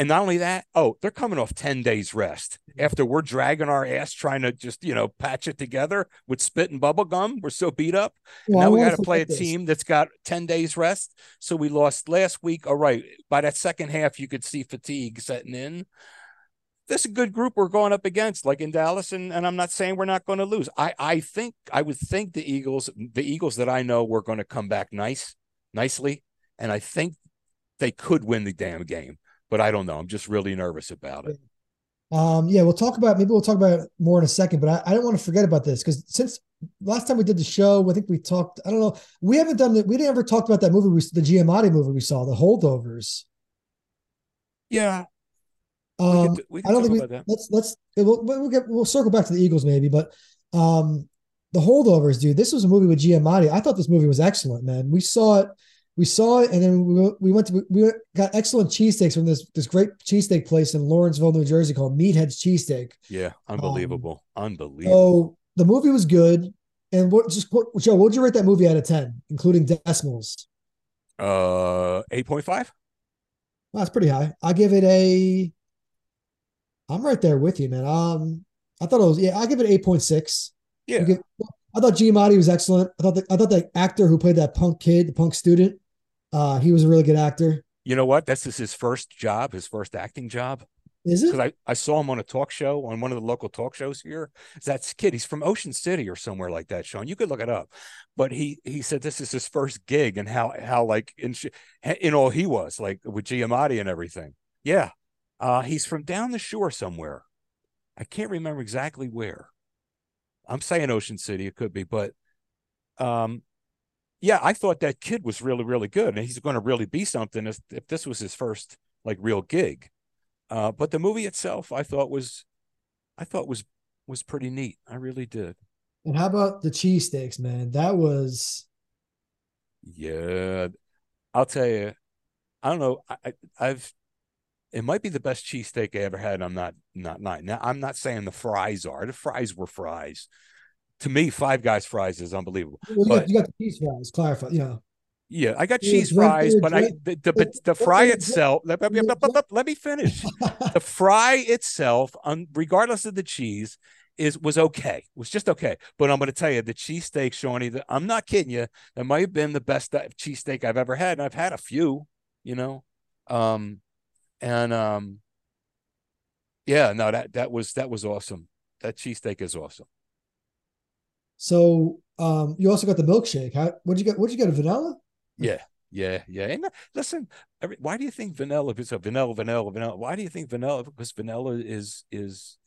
And not only that, oh, they're coming off 10 days rest mm-hmm. after we're dragging our ass trying to just, you know, patch it together with spit and bubble gum. We're so beat up. I now we got to play a this. team that's got 10 days rest. So we lost last week. All right. By that second half, you could see fatigue setting in. This is a good group we're going up against, like in Dallas, and, and I'm not saying we're not going to lose. I, I think I would think the Eagles, the Eagles that I know, were going to come back nice, nicely, and I think they could win the damn game. But I don't know. I'm just really nervous about it. Um, yeah, we'll talk about maybe we'll talk about it more in a second, but I, I don't want to forget about this because since last time we did the show, I think we talked. I don't know. We haven't done that. We didn't ever talk about that movie, we, the Giamatti movie we saw, the holdovers. Yeah, we Um, could, we I don't talk think we, about that. let's let's we'll we'll get we'll circle back to the Eagles maybe, but um, the holdovers, dude. This was a movie with Giamatti. I thought this movie was excellent, man. We saw it, we saw it, and then we, we went to we got excellent cheesesteaks from this this great cheesesteak place in Lawrenceville, New Jersey called Meathead's Cheesesteak. Yeah, unbelievable, unbelievable. So the movie was good. And what just what Joe, what would you rate that movie out of 10, including decimals? Uh, eight point five. Well, that's pretty high. I give it a I'm right there with you, man. Um I thought it was yeah, I give it 8.6. Yeah, You give- I thought Giamatti was excellent. I thought the, I thought the actor who played that punk kid, the punk student, uh, he was a really good actor. you know what? This is his first job, his first acting job. Is it? because I, I saw him on a talk show on one of the local talk shows here. That's kid. He's from Ocean City or somewhere like that. Sean, you could look it up. But he he said this is his first gig and how how like in in all he was like with Giamatti and everything. Yeah, uh, he's from down the shore somewhere. I can't remember exactly where. I'm saying Ocean City. It could be, but um, yeah, I thought that kid was really really good, and he's going to really be something if, if this was his first like real gig. Uh, but the movie itself, I thought was, I thought was was pretty neat. I really did. And how about the cheesesteaks, man? That was Yeah, I'll tell you. I don't know. I, I I've it might be the best cheesesteak I ever had. I'm not not not now. I'm not saying the fries are. The fries were fries. To me, Five Guys fries is unbelievable. well, you, But- got, you got the cheese fries, clarify. Yeah. Yeah, I got cheese fries, but I drink- the the, the fry itself. Let, let- let- me finish. the fry itself, regardless of the cheese, is was okay. It Was just okay. But I'm going to tell you, the cheesesteak, Shawnee, the, I'm not kidding you. That might have been the best uh, cheesesteak I've ever had, and I've had a few. You know, um, and um, yeah, no, that that was that was awesome. That cheesesteak is awesome. so um you also got the milkshake. How what'd you get? What'd you get? A vanilla? Yeah, yeah, yeah. And uh, listen, every, why do you think vanilla? If it's a vanilla, vanilla, vanilla. Why do you think vanilla? Because vanilla is is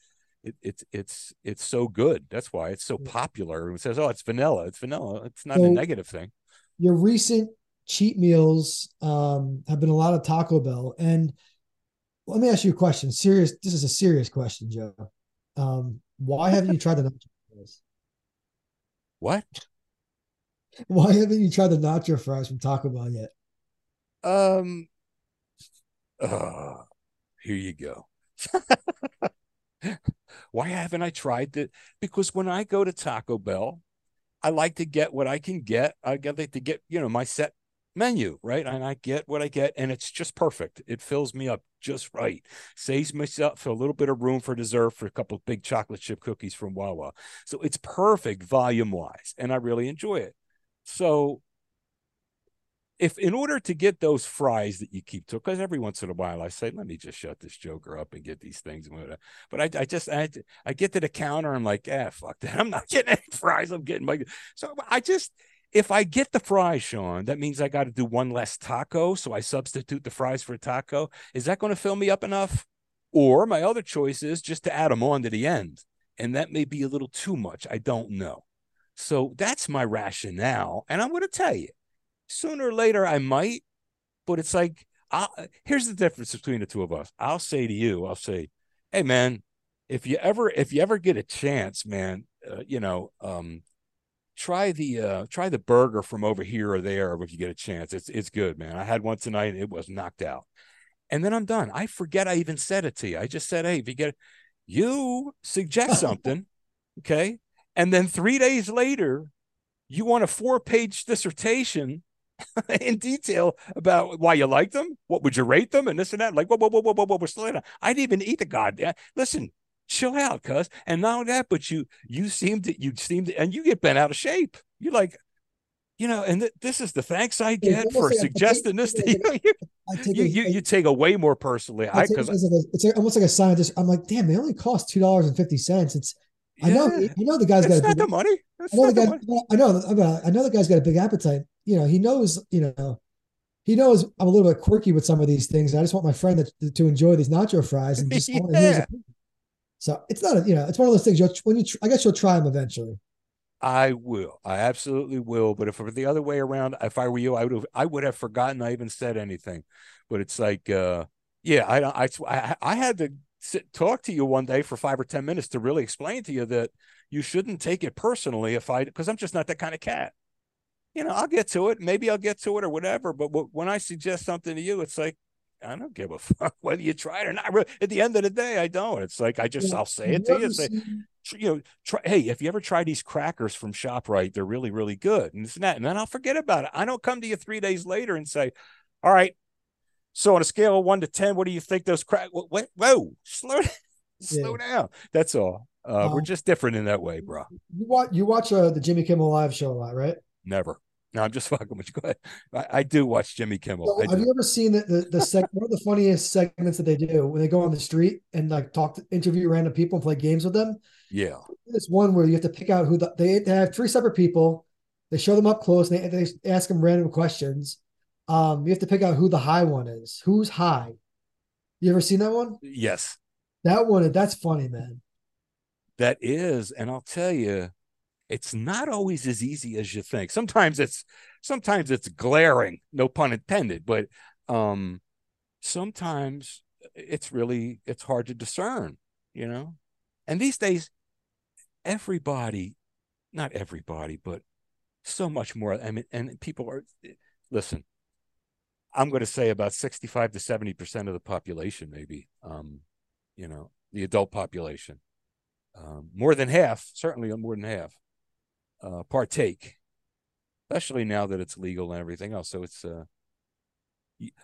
it, it's it's it's so good. That's why it's so popular. It says, oh, it's vanilla. It's vanilla. It's not So- a negative thing. Your recent cheat meals um have been a lot of Taco Bell. And let me ask you a question. Serious, this is a serious question, Joe. Um, why haven't you tried the nacho fries? What? Why haven't you tried the nacho fries from Taco Bell yet? Um. Uh, here you go. Why haven't I tried that? Because when I go to Taco Bell, I like to get what I can get. I get like to get, you know, my set menu, right? And I get what I get, and it's just perfect. It fills me up just right. Saves myself a little bit of room for dessert for a couple of big chocolate chip cookies from Wawa. So it's perfect volume wise, and I really enjoy it. So if in order to get those fries that you keep to, because every once in a while I say, let me just shut this joker up and get these things. But I, I just, I, I get to the counter. I'm like, ah, fuck that. I'm not getting any fries. I'm getting my, so I just, if I get the fries, Sean, that means I got to do one less taco. So I substitute the fries for a taco. Is that going to fill me up enough? Or my other choice is just to add them on to the end. And that may be a little too much. I don't know. So that's my rationale. And I'm going to tell you, sooner or later I might, but it's like, I'll, here's the difference between the two of us. I'll say to you, I'll say, hey, man, if you ever, if you ever get a chance, man, uh, you know, um, try the uh try the burger from over here or there if you get a chance it's it's good man i had one tonight and it was knocked out and then I'm done. I forget I even said it to you. I just said, hey, if you get it, you suggest something, okay, and then three days later, you want a four-page dissertation in detail about why you like them, what would you rate them, and this and that. Like, whoa, whoa, whoa, whoa, whoa, whoa, we're still. I didn't even eat the goddamn. Listen, chill out, cuz. And not only that, but you you seem to you seem to, and you get bent out of shape. You're like, you know, and th- this is the thanks I get for like suggesting this to you. You, you, you, take away more personally. I because it's, like it's almost like a scientist. I'm like, damn, they only cost two dollars and fifty cents. It's yeah. I know, I know the guy's got not big, the money. I know the guy. I know, I know the guy's got a big appetite. You know, he knows. You know, he knows I'm a little bit quirky with some of these things. I just want my friend to, to enjoy these nacho fries and just yeah. So it's not a, you know, it's one of those things. You'll, when you, I guess you'll try them eventually. I will. I absolutely will. But if it were the other way around, if I were you, I would have. I would have forgotten I even said anything. But it's like, uh, yeah, I, I, I had to sit, talk to you one day for five or ten minutes to really explain to you that you shouldn't take it personally if I, because I'm just not that kind of cat. You know, I'll get to it. Maybe I'll get to it or whatever. But when I suggest something to you, it's like, I don't give a fuck whether you try it or not. At the end of the day, I don't. It's like I just yeah. I'll say it to you. Say, you know, try, hey, if you ever try these crackers from Shoprite, they're really really good, and it's not. And then I'll forget about it. I don't come to you three days later and say, all right. So on a scale of one to ten, what do you think those crack? Whoa, whoa slow, slow yeah. down. That's all. Uh, um, we're just different in that way, bro. You watch you watch uh, the Jimmy Kimmel live show a lot, right? Never. No, I'm just fucking with you. Go ahead. I, I do watch Jimmy Kimmel. So have you ever seen the the, the seg- one of the funniest segments that they do when they go on the street and like talk to interview random people and play games with them? Yeah. This one where you have to pick out who the, they, they have three separate people. They show them up close and they, they ask them random questions. Um, you have to pick out who the high one is. Who's high? You ever seen that one? Yes. That one, that's funny, man. That is, and I'll tell you, it's not always as easy as you think. Sometimes it's sometimes it's glaring, no pun intended, but um sometimes it's really it's hard to discern, you know. And these days everybody, not everybody, but so much more I mean and people are listen. I'm going to say about 65 to 70% of the population maybe um you know, the adult population. Um, more than half, certainly more than half, uh, partake, especially now that it's legal and everything else. So it's uh,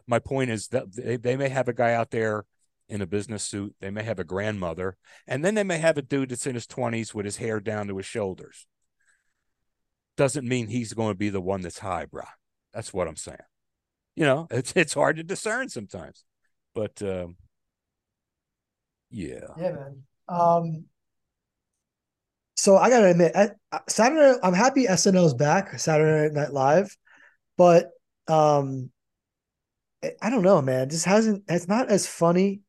my point is that they, they may have a guy out there in a business suit, they may have a grandmother, and then they may have a dude that's in his 20s with his hair down to his shoulders. Doesn't mean he's going to be the one that's high, bro. That's what I'm saying. You know, it's it's hard to discern sometimes, but um, yeah, yeah, man. Um, so I gotta admit, Saturday, I'm happy SNL's back, Saturday Night Live, but um, I don't know, man. It just hasn't. It's not as funny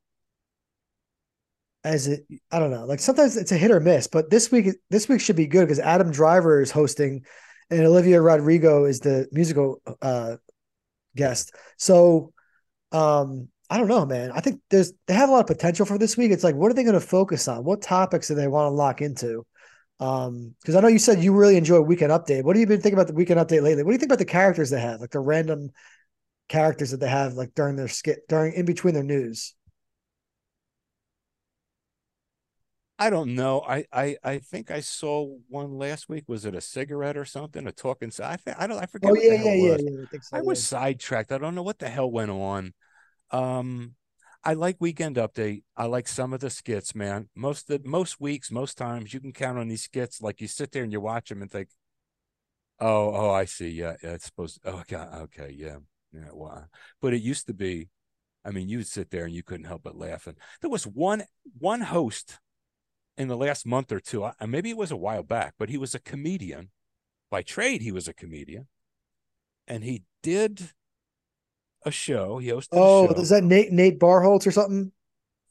as it. I don't know. Like sometimes it's a hit or miss, but this week, this week should be good because Adam Driver is hosting, and Olivia Rodrigo is the musical uh, guest. So, um, I don't know, man. I think there's they have a lot of potential for this week. It's like, what are they going to focus on? What topics do they want to lock into? Um, because I know you said you really enjoy Weekend Update. What have you been thinking about the Weekend Update lately? What do you think about the characters they have, like the random characters that they have, like during their skit, during in between their news? I don't know. I, I I think I saw one last week. Was it a cigarette or something? A talking. I think I don't. I forget. Oh yeah, yeah, yeah, yeah, I, so, I was sidetracked. I don't know what the hell went on. Um, I like Weekend Update. I like some of the skits, man. Most the most weeks, most times, you can count on these skits. Like you sit there and you watch them and think, "Oh, oh, I see. Yeah, yeah it's supposed. To, oh, God, okay, yeah, yeah. Wow." But it used to be. I mean, you'd sit there and you couldn't help but laughing. There was one one host in the last month or two, and maybe it was a while back, but he was a comedian by trade. He was a comedian, and he did a show. He hosted. Oh, is that Nate Nate Bargatze or something?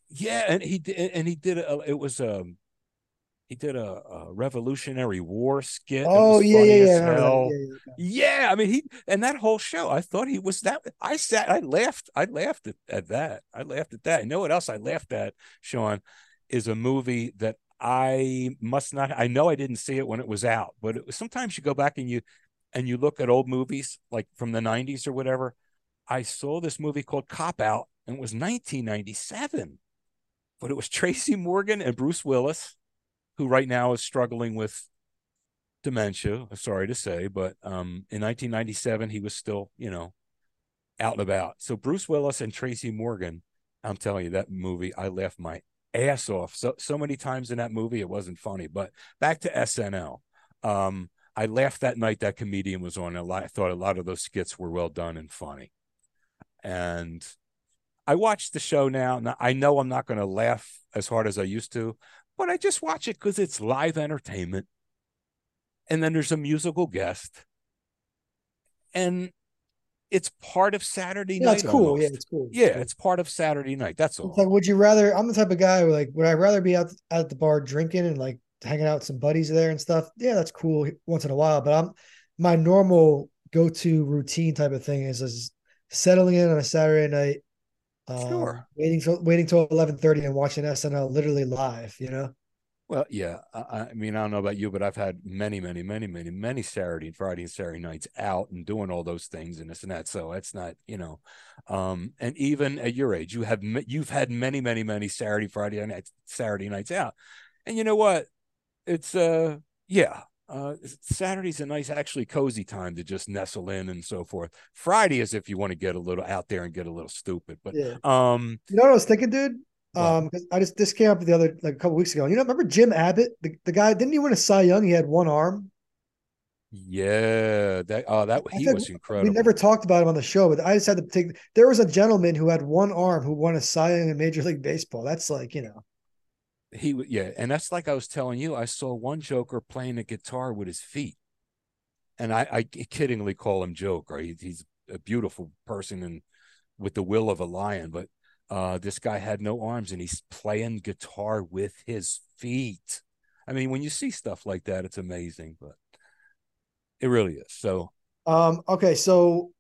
Yeah, and he did, and he did a. It was um, he did a, a Revolutionary War skit. Oh yeah, yeah, yeah. yeah, yeah. Yeah, I mean he and that whole show. I thought he was that. I sat. I laughed. I laughed at, at that. I laughed at that. You know what else I laughed at, Sean, is a movie that I must not. I know I didn't see it when it was out, but it was, sometimes you go back and you and you look at old movies like from the '90s or whatever I saw this movie called Cop Out, and it was 1997. But it was Tracy Morgan and Bruce Willis, who right now is struggling with dementia. Sorry to say, but um, in 1997 he was still, you know, out and about. So Bruce Willis and Tracy Morgan, I'm telling you that movie, I laughed my ass off so so many times in that movie it wasn't funny. But back to SNL. Um, I laughed that night that comedian was on. A lot, I thought a lot of those skits were well done and funny. And I watch the show now. Now I know I'm not going to laugh as hard as I used to, but I just watch it because it's live entertainment. And then there's a musical guest. And it's part of Saturday Yeah, night. it's cool. almost. Yeah, it's cool. Yeah, it's part of Saturday night. That's all. It's like, would you rather? I'm the type of guy who like, would I rather be out at the bar drinking and like hanging out with some buddies there and stuff? Yeah, that's cool once in a while. But I'm my normal go to routine type of thing is is settling in on a Saturday night, um, Sure. waiting till waiting till 11:30 and watching SNL literally live. You know, Well, yeah. I, I mean, I don't know about you, but I've had many, many, many, many, many Saturday and Friday and Saturday nights out and doing all those things and this and that. So it's not, you know, um, and even at your age, you have you've had many, many, many Saturday, Friday nights, Saturday nights out, and you know what? It's uh, yeah. Uh, Saturday's a nice, actually cozy time to just nestle in and so forth. Friday is if you want to get a little out there and get a little stupid. But yeah. um, You know what I was thinking, dude? Um, I just this came up the other like a couple weeks ago. You know, remember Jim Abbott, the, the guy? Didn't he win a Cy Young? He had one arm. yeah, that oh, that I he was incredible. We never talked about him on the show, but I just had to take. There was a gentleman who had one arm who won a Cy Young in Major League Baseball. That's like you know, he w- yeah and that's like i was telling you i saw one joker playing a guitar with his feet and i i kiddingly call him joker he, he's a beautiful person and with the will of a lion but uh this guy had no arms and he's playing guitar with his feet i mean when you see stuff like that it's amazing but it really is so Um, okay, so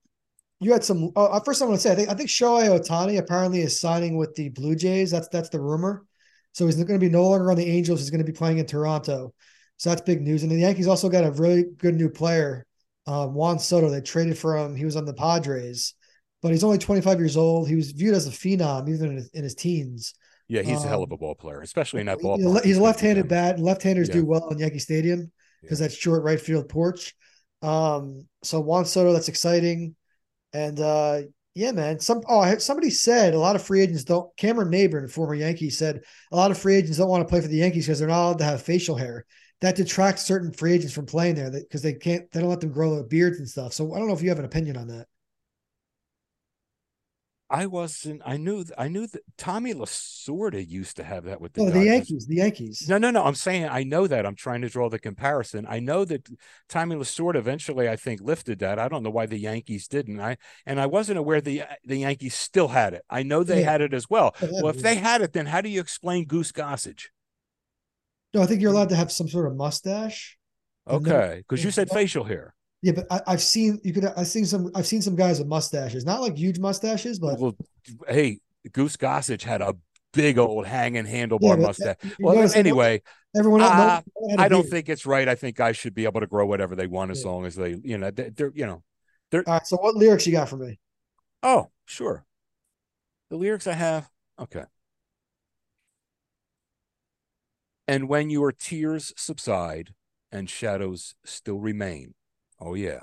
you had some. Uh, first, I want to say I think I think Shohei Ohtani apparently is signing with the Blue Jays. That's that's the rumor. So he's going to be no longer on the Angels. He's going to be playing in Toronto. So that's big news. And the Yankees also got a really good new player, uh, Juan Soto. They traded for him. He was on the Padres, but he's only 25 years old. He was viewed as a phenom even in his, in his teens. yeah he's a hell of a Um, ball player especially in that He's ballpark He's a left-handed bat. Left-handers Yeah. do well in Yankee Stadium because Yeah. that's short right field porch. Um, so Juan Soto, that's exciting. And uh, yeah, man. Some oh, somebody said a lot of free agents don't. Cameron Maybin, former Yankee, said a lot of free agents don't want to play for the Yankees because they're not allowed to have facial hair. That detracts certain free agents from playing there because they can't. They don't let them grow their beards and stuff. So I don't know if you have an opinion on that. I wasn't. I knew. I knew that Tommy Lasorda used to have that with the Oh, the Yankees. The Yankees. No, no, no. I'm saying I know that. I'm trying to draw the comparison. I know that Tommy Lasorda eventually, I think, lifted that. I don't know why the Yankees didn't. I and I wasn't aware the the Yankees still had it. I know they Yeah. had it as well. Had Well, if yeah. they had it, then how do you explain Goose Gossage? No, I think you're allowed to have some sort of mustache. Okay, because you said facial hair. Yeah, but I, I've seen you could. I've seen some. I've seen some guys with mustaches, not like huge mustaches, but Well, hey, Goose Gossage had a big old hanging handlebar Yeah, mustache. Well, everyone- anyway, everyone uh, no one had a I don't beard. think it's right. I think guys should be able to grow whatever they want as Yeah. long as they, you know, they- they're, you know, All right. So, what lyrics you got for me? Oh, sure. The lyrics I have. Okay. And when your tears subside and shadows still remain, oh, yeah,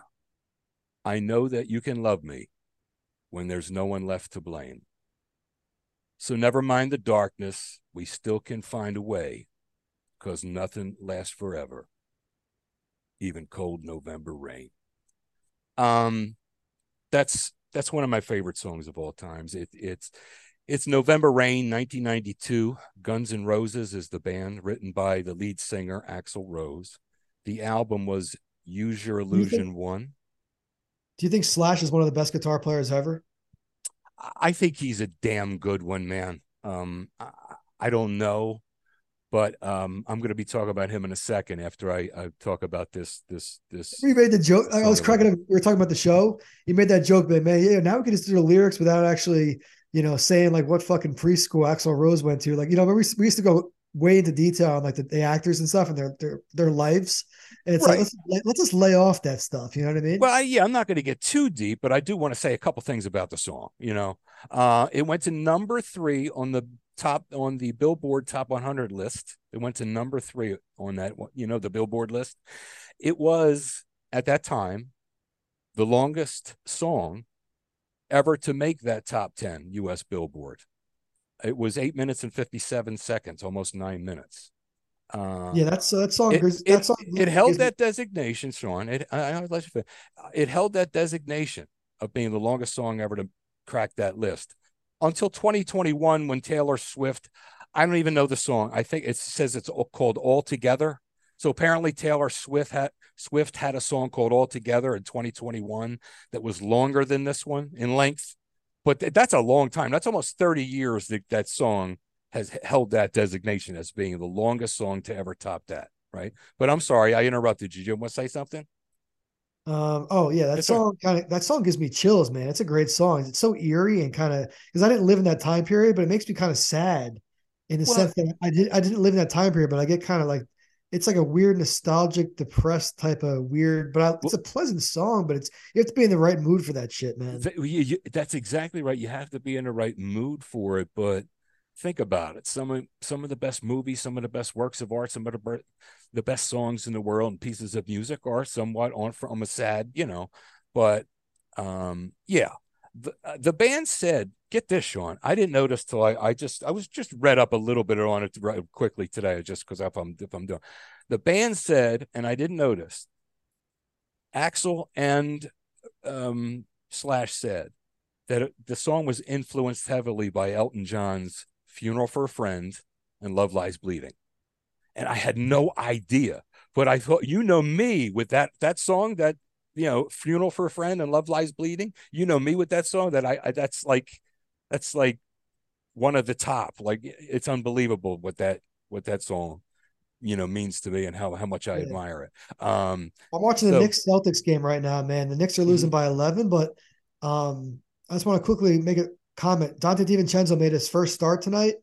I know that you can love me when there's no one left to blame. So never mind the darkness, we still can find a way, because nothing lasts forever, even cold November rain. Um, that's that's one of my favorite songs of all times. It, it's it's November Rain, 1992. Guns N' Roses is the band, written by the lead singer Axl Rose. The album was Use Your think- Illusion One. Do you think Slash is one of the best guitar players ever? I- think he's a damn good one, man. Um, I, I don't know, but um, I'm going to be talking about him in a second after I, I talk about this this this. You made the joke. I was cracking up. We were talking about the show. You made that joke, but man, yeah, now we can just do the lyrics without actually, you know, saying like what fucking preschool Axl Rose went to. Like, you know, we, we used to go way into detail on like the, the actors and stuff and their their their lives. And it's Right. like let's let's just lay off that stuff. You know what I mean? Well, I- yeah, I'm not going to get too deep, but I do want to say a couple things about the song. You know, uh, it went to number three on the top on the Billboard Top 100 list. It went to number three on that, you know, the Billboard list. It was at that time the longest song ever to make that top 10 U.S. Billboard. It was eight minutes and 57 seconds, almost nine minutes. Uh, yeah, that's that song. it, that song it held that designation, Sean. It I, I let you it held that designation of being the longest song ever to crack that list until 2021 when Taylor Swift. I don't even know the song. I think it says it's called All Together. So apparently Taylor Swift had Swift had a song called All Together in 2021 that was longer than this one in length. But th- that's a long time. That's almost 30 years that that song has held that designation as being the longest song to ever top that, right? But I'm sorry, I interrupted you. You want to say something? Um, oh yeah, that sir. song kind of that song gives me chills, man. It's a great song. It's so eerie and kind of because I didn't live in that time period, but it makes me kind of sad in the Well- sense that I did I didn't live in that time period, but I get kind of like it's like a weird nostalgic, depressed type of weird. But I, it's a pleasant song, but it's you have to be in the right mood for that shit, man. Th- you- you- that's exactly right. You have to be in the right mood for it. But think about it. Some of some of the best movies, some of the best works of art, some of the the best songs in the world and pieces of music are somewhat on from a sad, you know. But um, yeah, the uh, the band said, "Get this, Sean." I didn't notice till I I just I was just read up a little bit on it quickly today, just because if I'm if I'm doing. The band said, and I didn't notice. Axl and um, Slash said that the song was influenced heavily by Elton John's "Funeral for a Friend" and "Love Lies Bleeding," and I had no idea. But I thought, you know me with that that song that you know, "Funeral for a Friend" and "Love Lies Bleeding." You know me with that song that I, I that's like that's like one of the top. Like it's unbelievable what that what that song you know means to me and how how much I Yeah. admire it. Um, I'm watching the So- Knicks Celtics game right now, man. The Knicks are losing by 11, but um, I just want to quickly make a comment. Donte DiVincenzo made his first start tonight,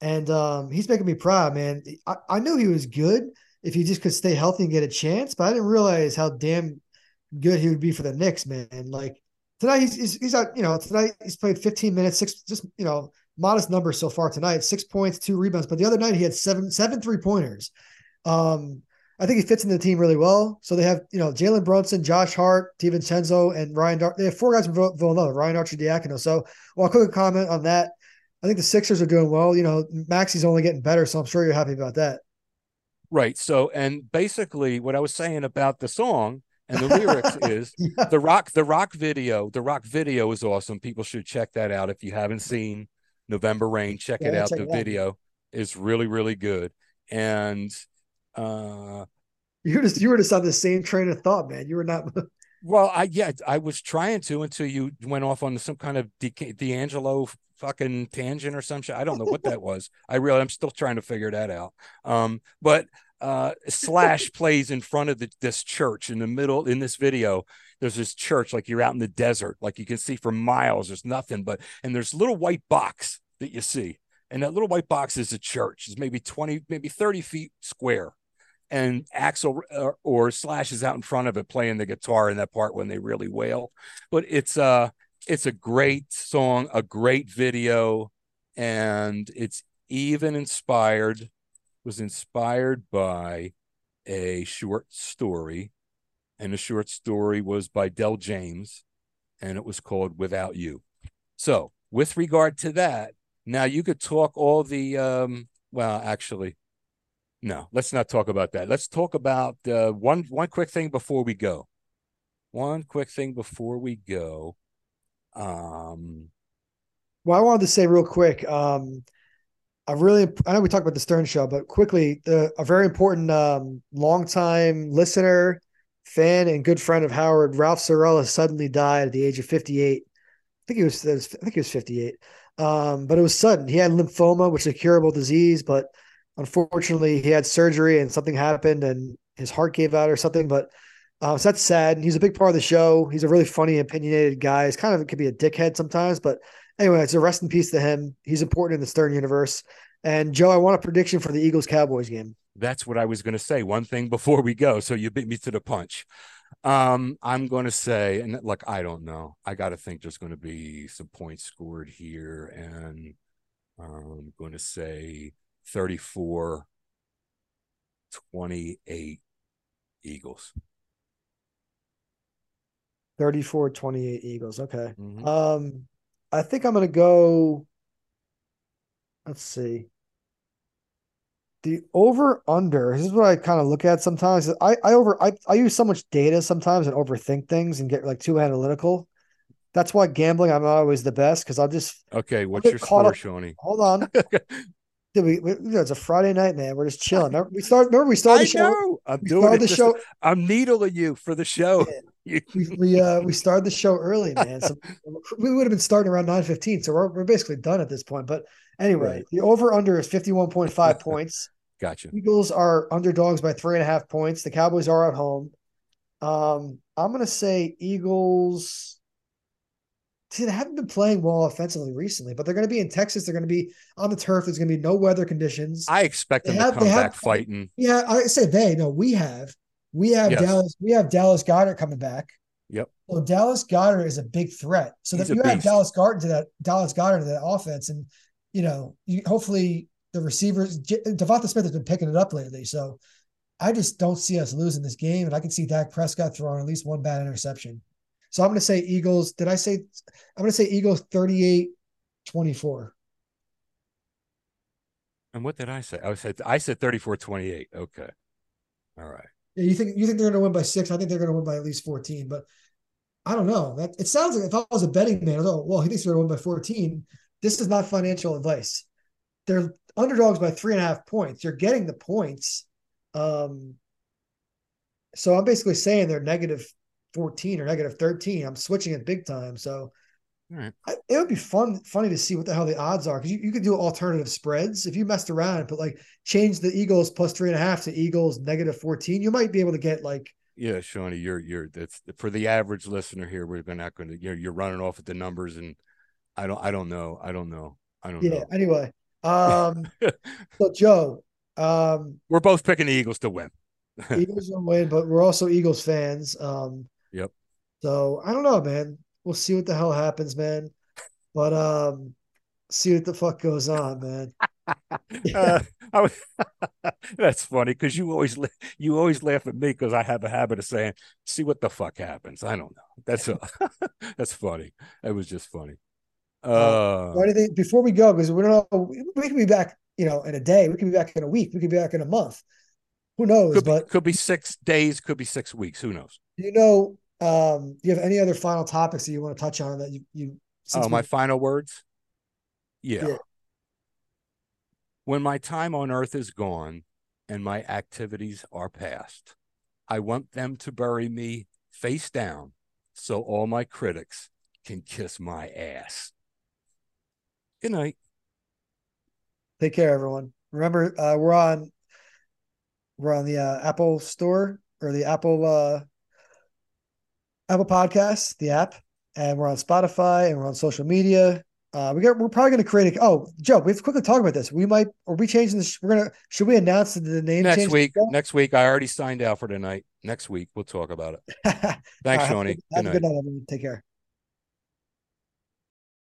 and um, he's making me proud, man. I, I knew he was good if he just could stay healthy and get a chance, but I didn't realize how damn good he would be for the Knicks, man. Like tonight, he's he's, he's out. You know, tonight he's played 15 minutes, six just you know modest numbers so far tonight, six points, two rebounds. But the other night he had seven seven three pointers. Um, I think he fits in the team really well. So they have, you know, Jalen Brunson, Josh Hart, DiVincenzo, and Ryan. Dar- they have four guys from Vill- Villanova, Ryan Arcidiacono. So, well, a quick comment on that. I think the Sixers are doing well. You know, Maxey's only getting better, so I'm sure you're happy about that. Right. So, and basically, what I was saying about the song and the lyrics is Yeah. the rock. The rock video. The rock video is awesome. People should check that out if you haven't seen November Rain. Check Yeah, it out. the it out. video is really, really good. And uh, You were just you were just on the same train of thought, man. You were not. well, I yeah, I was trying to until you went off on some kind of D'Angelo fucking tangent or some shit. I don't know what that was. I really, I'm still trying to figure that out. Um, but uh, Slash plays in front of the, this church in the middle in this video. There's this church, like you're out in the desert, like you can see for miles. There's nothing but, and there's a little white box that you see, and that little white box is a church. It's maybe 20, maybe 30 feet square. And Axl or, or Slash is out in front of it playing the guitar in that part when they really wail. But it's uh it's a great song, a great video, and it's even inspired was inspired by a short story, and the short story was by Del James, and it was called Without You. So, with regard to that, now you could talk all the um well, actually, no, let's not talk about that. Let's talk about uh, one one quick thing before we go. One quick thing before we go. Um, Well, I wanted to say real quick. Um, I really, I know we talked about the Stern Show, but quickly, a very important, um, longtime listener, fan, and good friend of Howard, Ralph Cirella, suddenly died at the age of fifty-eight. I think he was, I think he was fifty-eight. Um, but it was sudden. He had lymphoma, which is a curable disease, but unfortunately, he had surgery and something happened, and his heart gave out or something. But uh, so that's sad. He's a big part of the show. He's a really funny, opinionated guy. He's kind of could be a dickhead sometimes, but anyway, it's a rest in peace to him. He's important in the Stern universe. And Joe, I want a prediction for the Eagles Cowboys game. That's what I was going to say. One thing before we go. So you beat me to the punch. Um, I'm going to say, and look, I don't know. I got to think there's going to be some points scored here, and I'm going to say 34 28 Eagles. 34 28 Eagles. Okay. Mhm. Um, I think I'm gonna go. Let's see. The over under. This is what I kind of look at sometimes. I I over I, I use so much data sometimes and overthink things and get like too analytical. That's why gambling I'm not always the best because I'll just Okay, what's your score, up- Shawnee? hold on. Dude, we, we, it's a Friday night, man. We're just chilling. Remember, we start. Remember we started the show. I'm doing it. the just- show. I'm needling you for the show. You- We we uh we started the show early, man. So we would have been starting around nine fifteen. So we're we're basically done at this point. But anyway, Right. the over under is fifty one point five points. Gotcha. Eagles are underdogs by three and a half points. The Cowboys are at home. Um, I'm gonna say Eagles. See, they haven't been playing well offensively recently, but they're going to be in Texas. They're going to be on the turf. There's going to be no weather conditions. I expect They them have- to come have- back fighting. Yeah, I say they. No, we have. We have Yes. Dallas. We have Dallas Goedert coming back. Yep. So Dallas Goedert is a big threat. So He's that you add. Dallas Goedert to that Dallas Goedert to that offense, and you know, you hopefully the receivers Devonta Smith has been picking it up lately. So I just don't see us losing this game, and I can see Dak Prescott throwing at least one bad interception. So I'm going to say Eagles. Did I say? I'm going to say Eagles 38 24. And what did I say? I said I said 34-28. Okay. All right. Yeah, you think you think they're going to win by six? I think they're going to win by at least fourteen. But I don't know. That it sounds like if I was a betting man, thought, well, he thinks they're going to win by fourteen. This is not financial advice. They're underdogs by three and a half points. You're getting the points. Um, so I'm basically saying they're negative fourteen or negative thirteen. I'm switching it big time. So right. I, it would be fun, funny to see what the hell the odds are because you, you could do alternative spreads if you messed around and put like change the Eagles plus three and a half to Eagles negative fourteen. You might be able to get like Yeah, Shawnee, you're you're that's for the average listener here. We're not going to you're you're running off at the numbers, and I don't I don't know I don't know I don't yeah. know. Anyway, um, so Joe, um, We're both picking the Eagles to win. Eagles win, but we're also Eagles fans. Um, Yep. So I don't know, man. We'll see what the hell happens, man. But um, see what the fuck goes on, man. Uh, was, that's funny because you always you always laugh at me because I have a habit of saying, "See what the fuck happens." I don't know. That's a, that's funny. It was just funny. Uh, or anything before we go because we don't know. We, could be back, you know, in a day. We could be back in a week. We could be back in a month. Who knows? could be, but could be six days, could be six weeks. Who knows? you know, um, do you have any other final topics that you want to touch on that you you? Oh, my final words. Yeah. Yeah. When my time on earth is gone and my activities are past, I want them to bury me face down so all my critics can kiss my ass. Good night. Take care, everyone. Remember, uh, we're on we're on the uh, Apple Store or the Apple uh, Apple Podcasts, the app, and we're on Spotify and we're on social media. Uh, we got we're probably going to create a. Oh, Joe, we have to quickly talk about this. We might are we changing this? We're gonna should we announce the name Next week. Next week. I already signed out for tonight. Next week we'll talk about it. Thanks, right, Shawney. Have, Good night. night, everyone. Take care.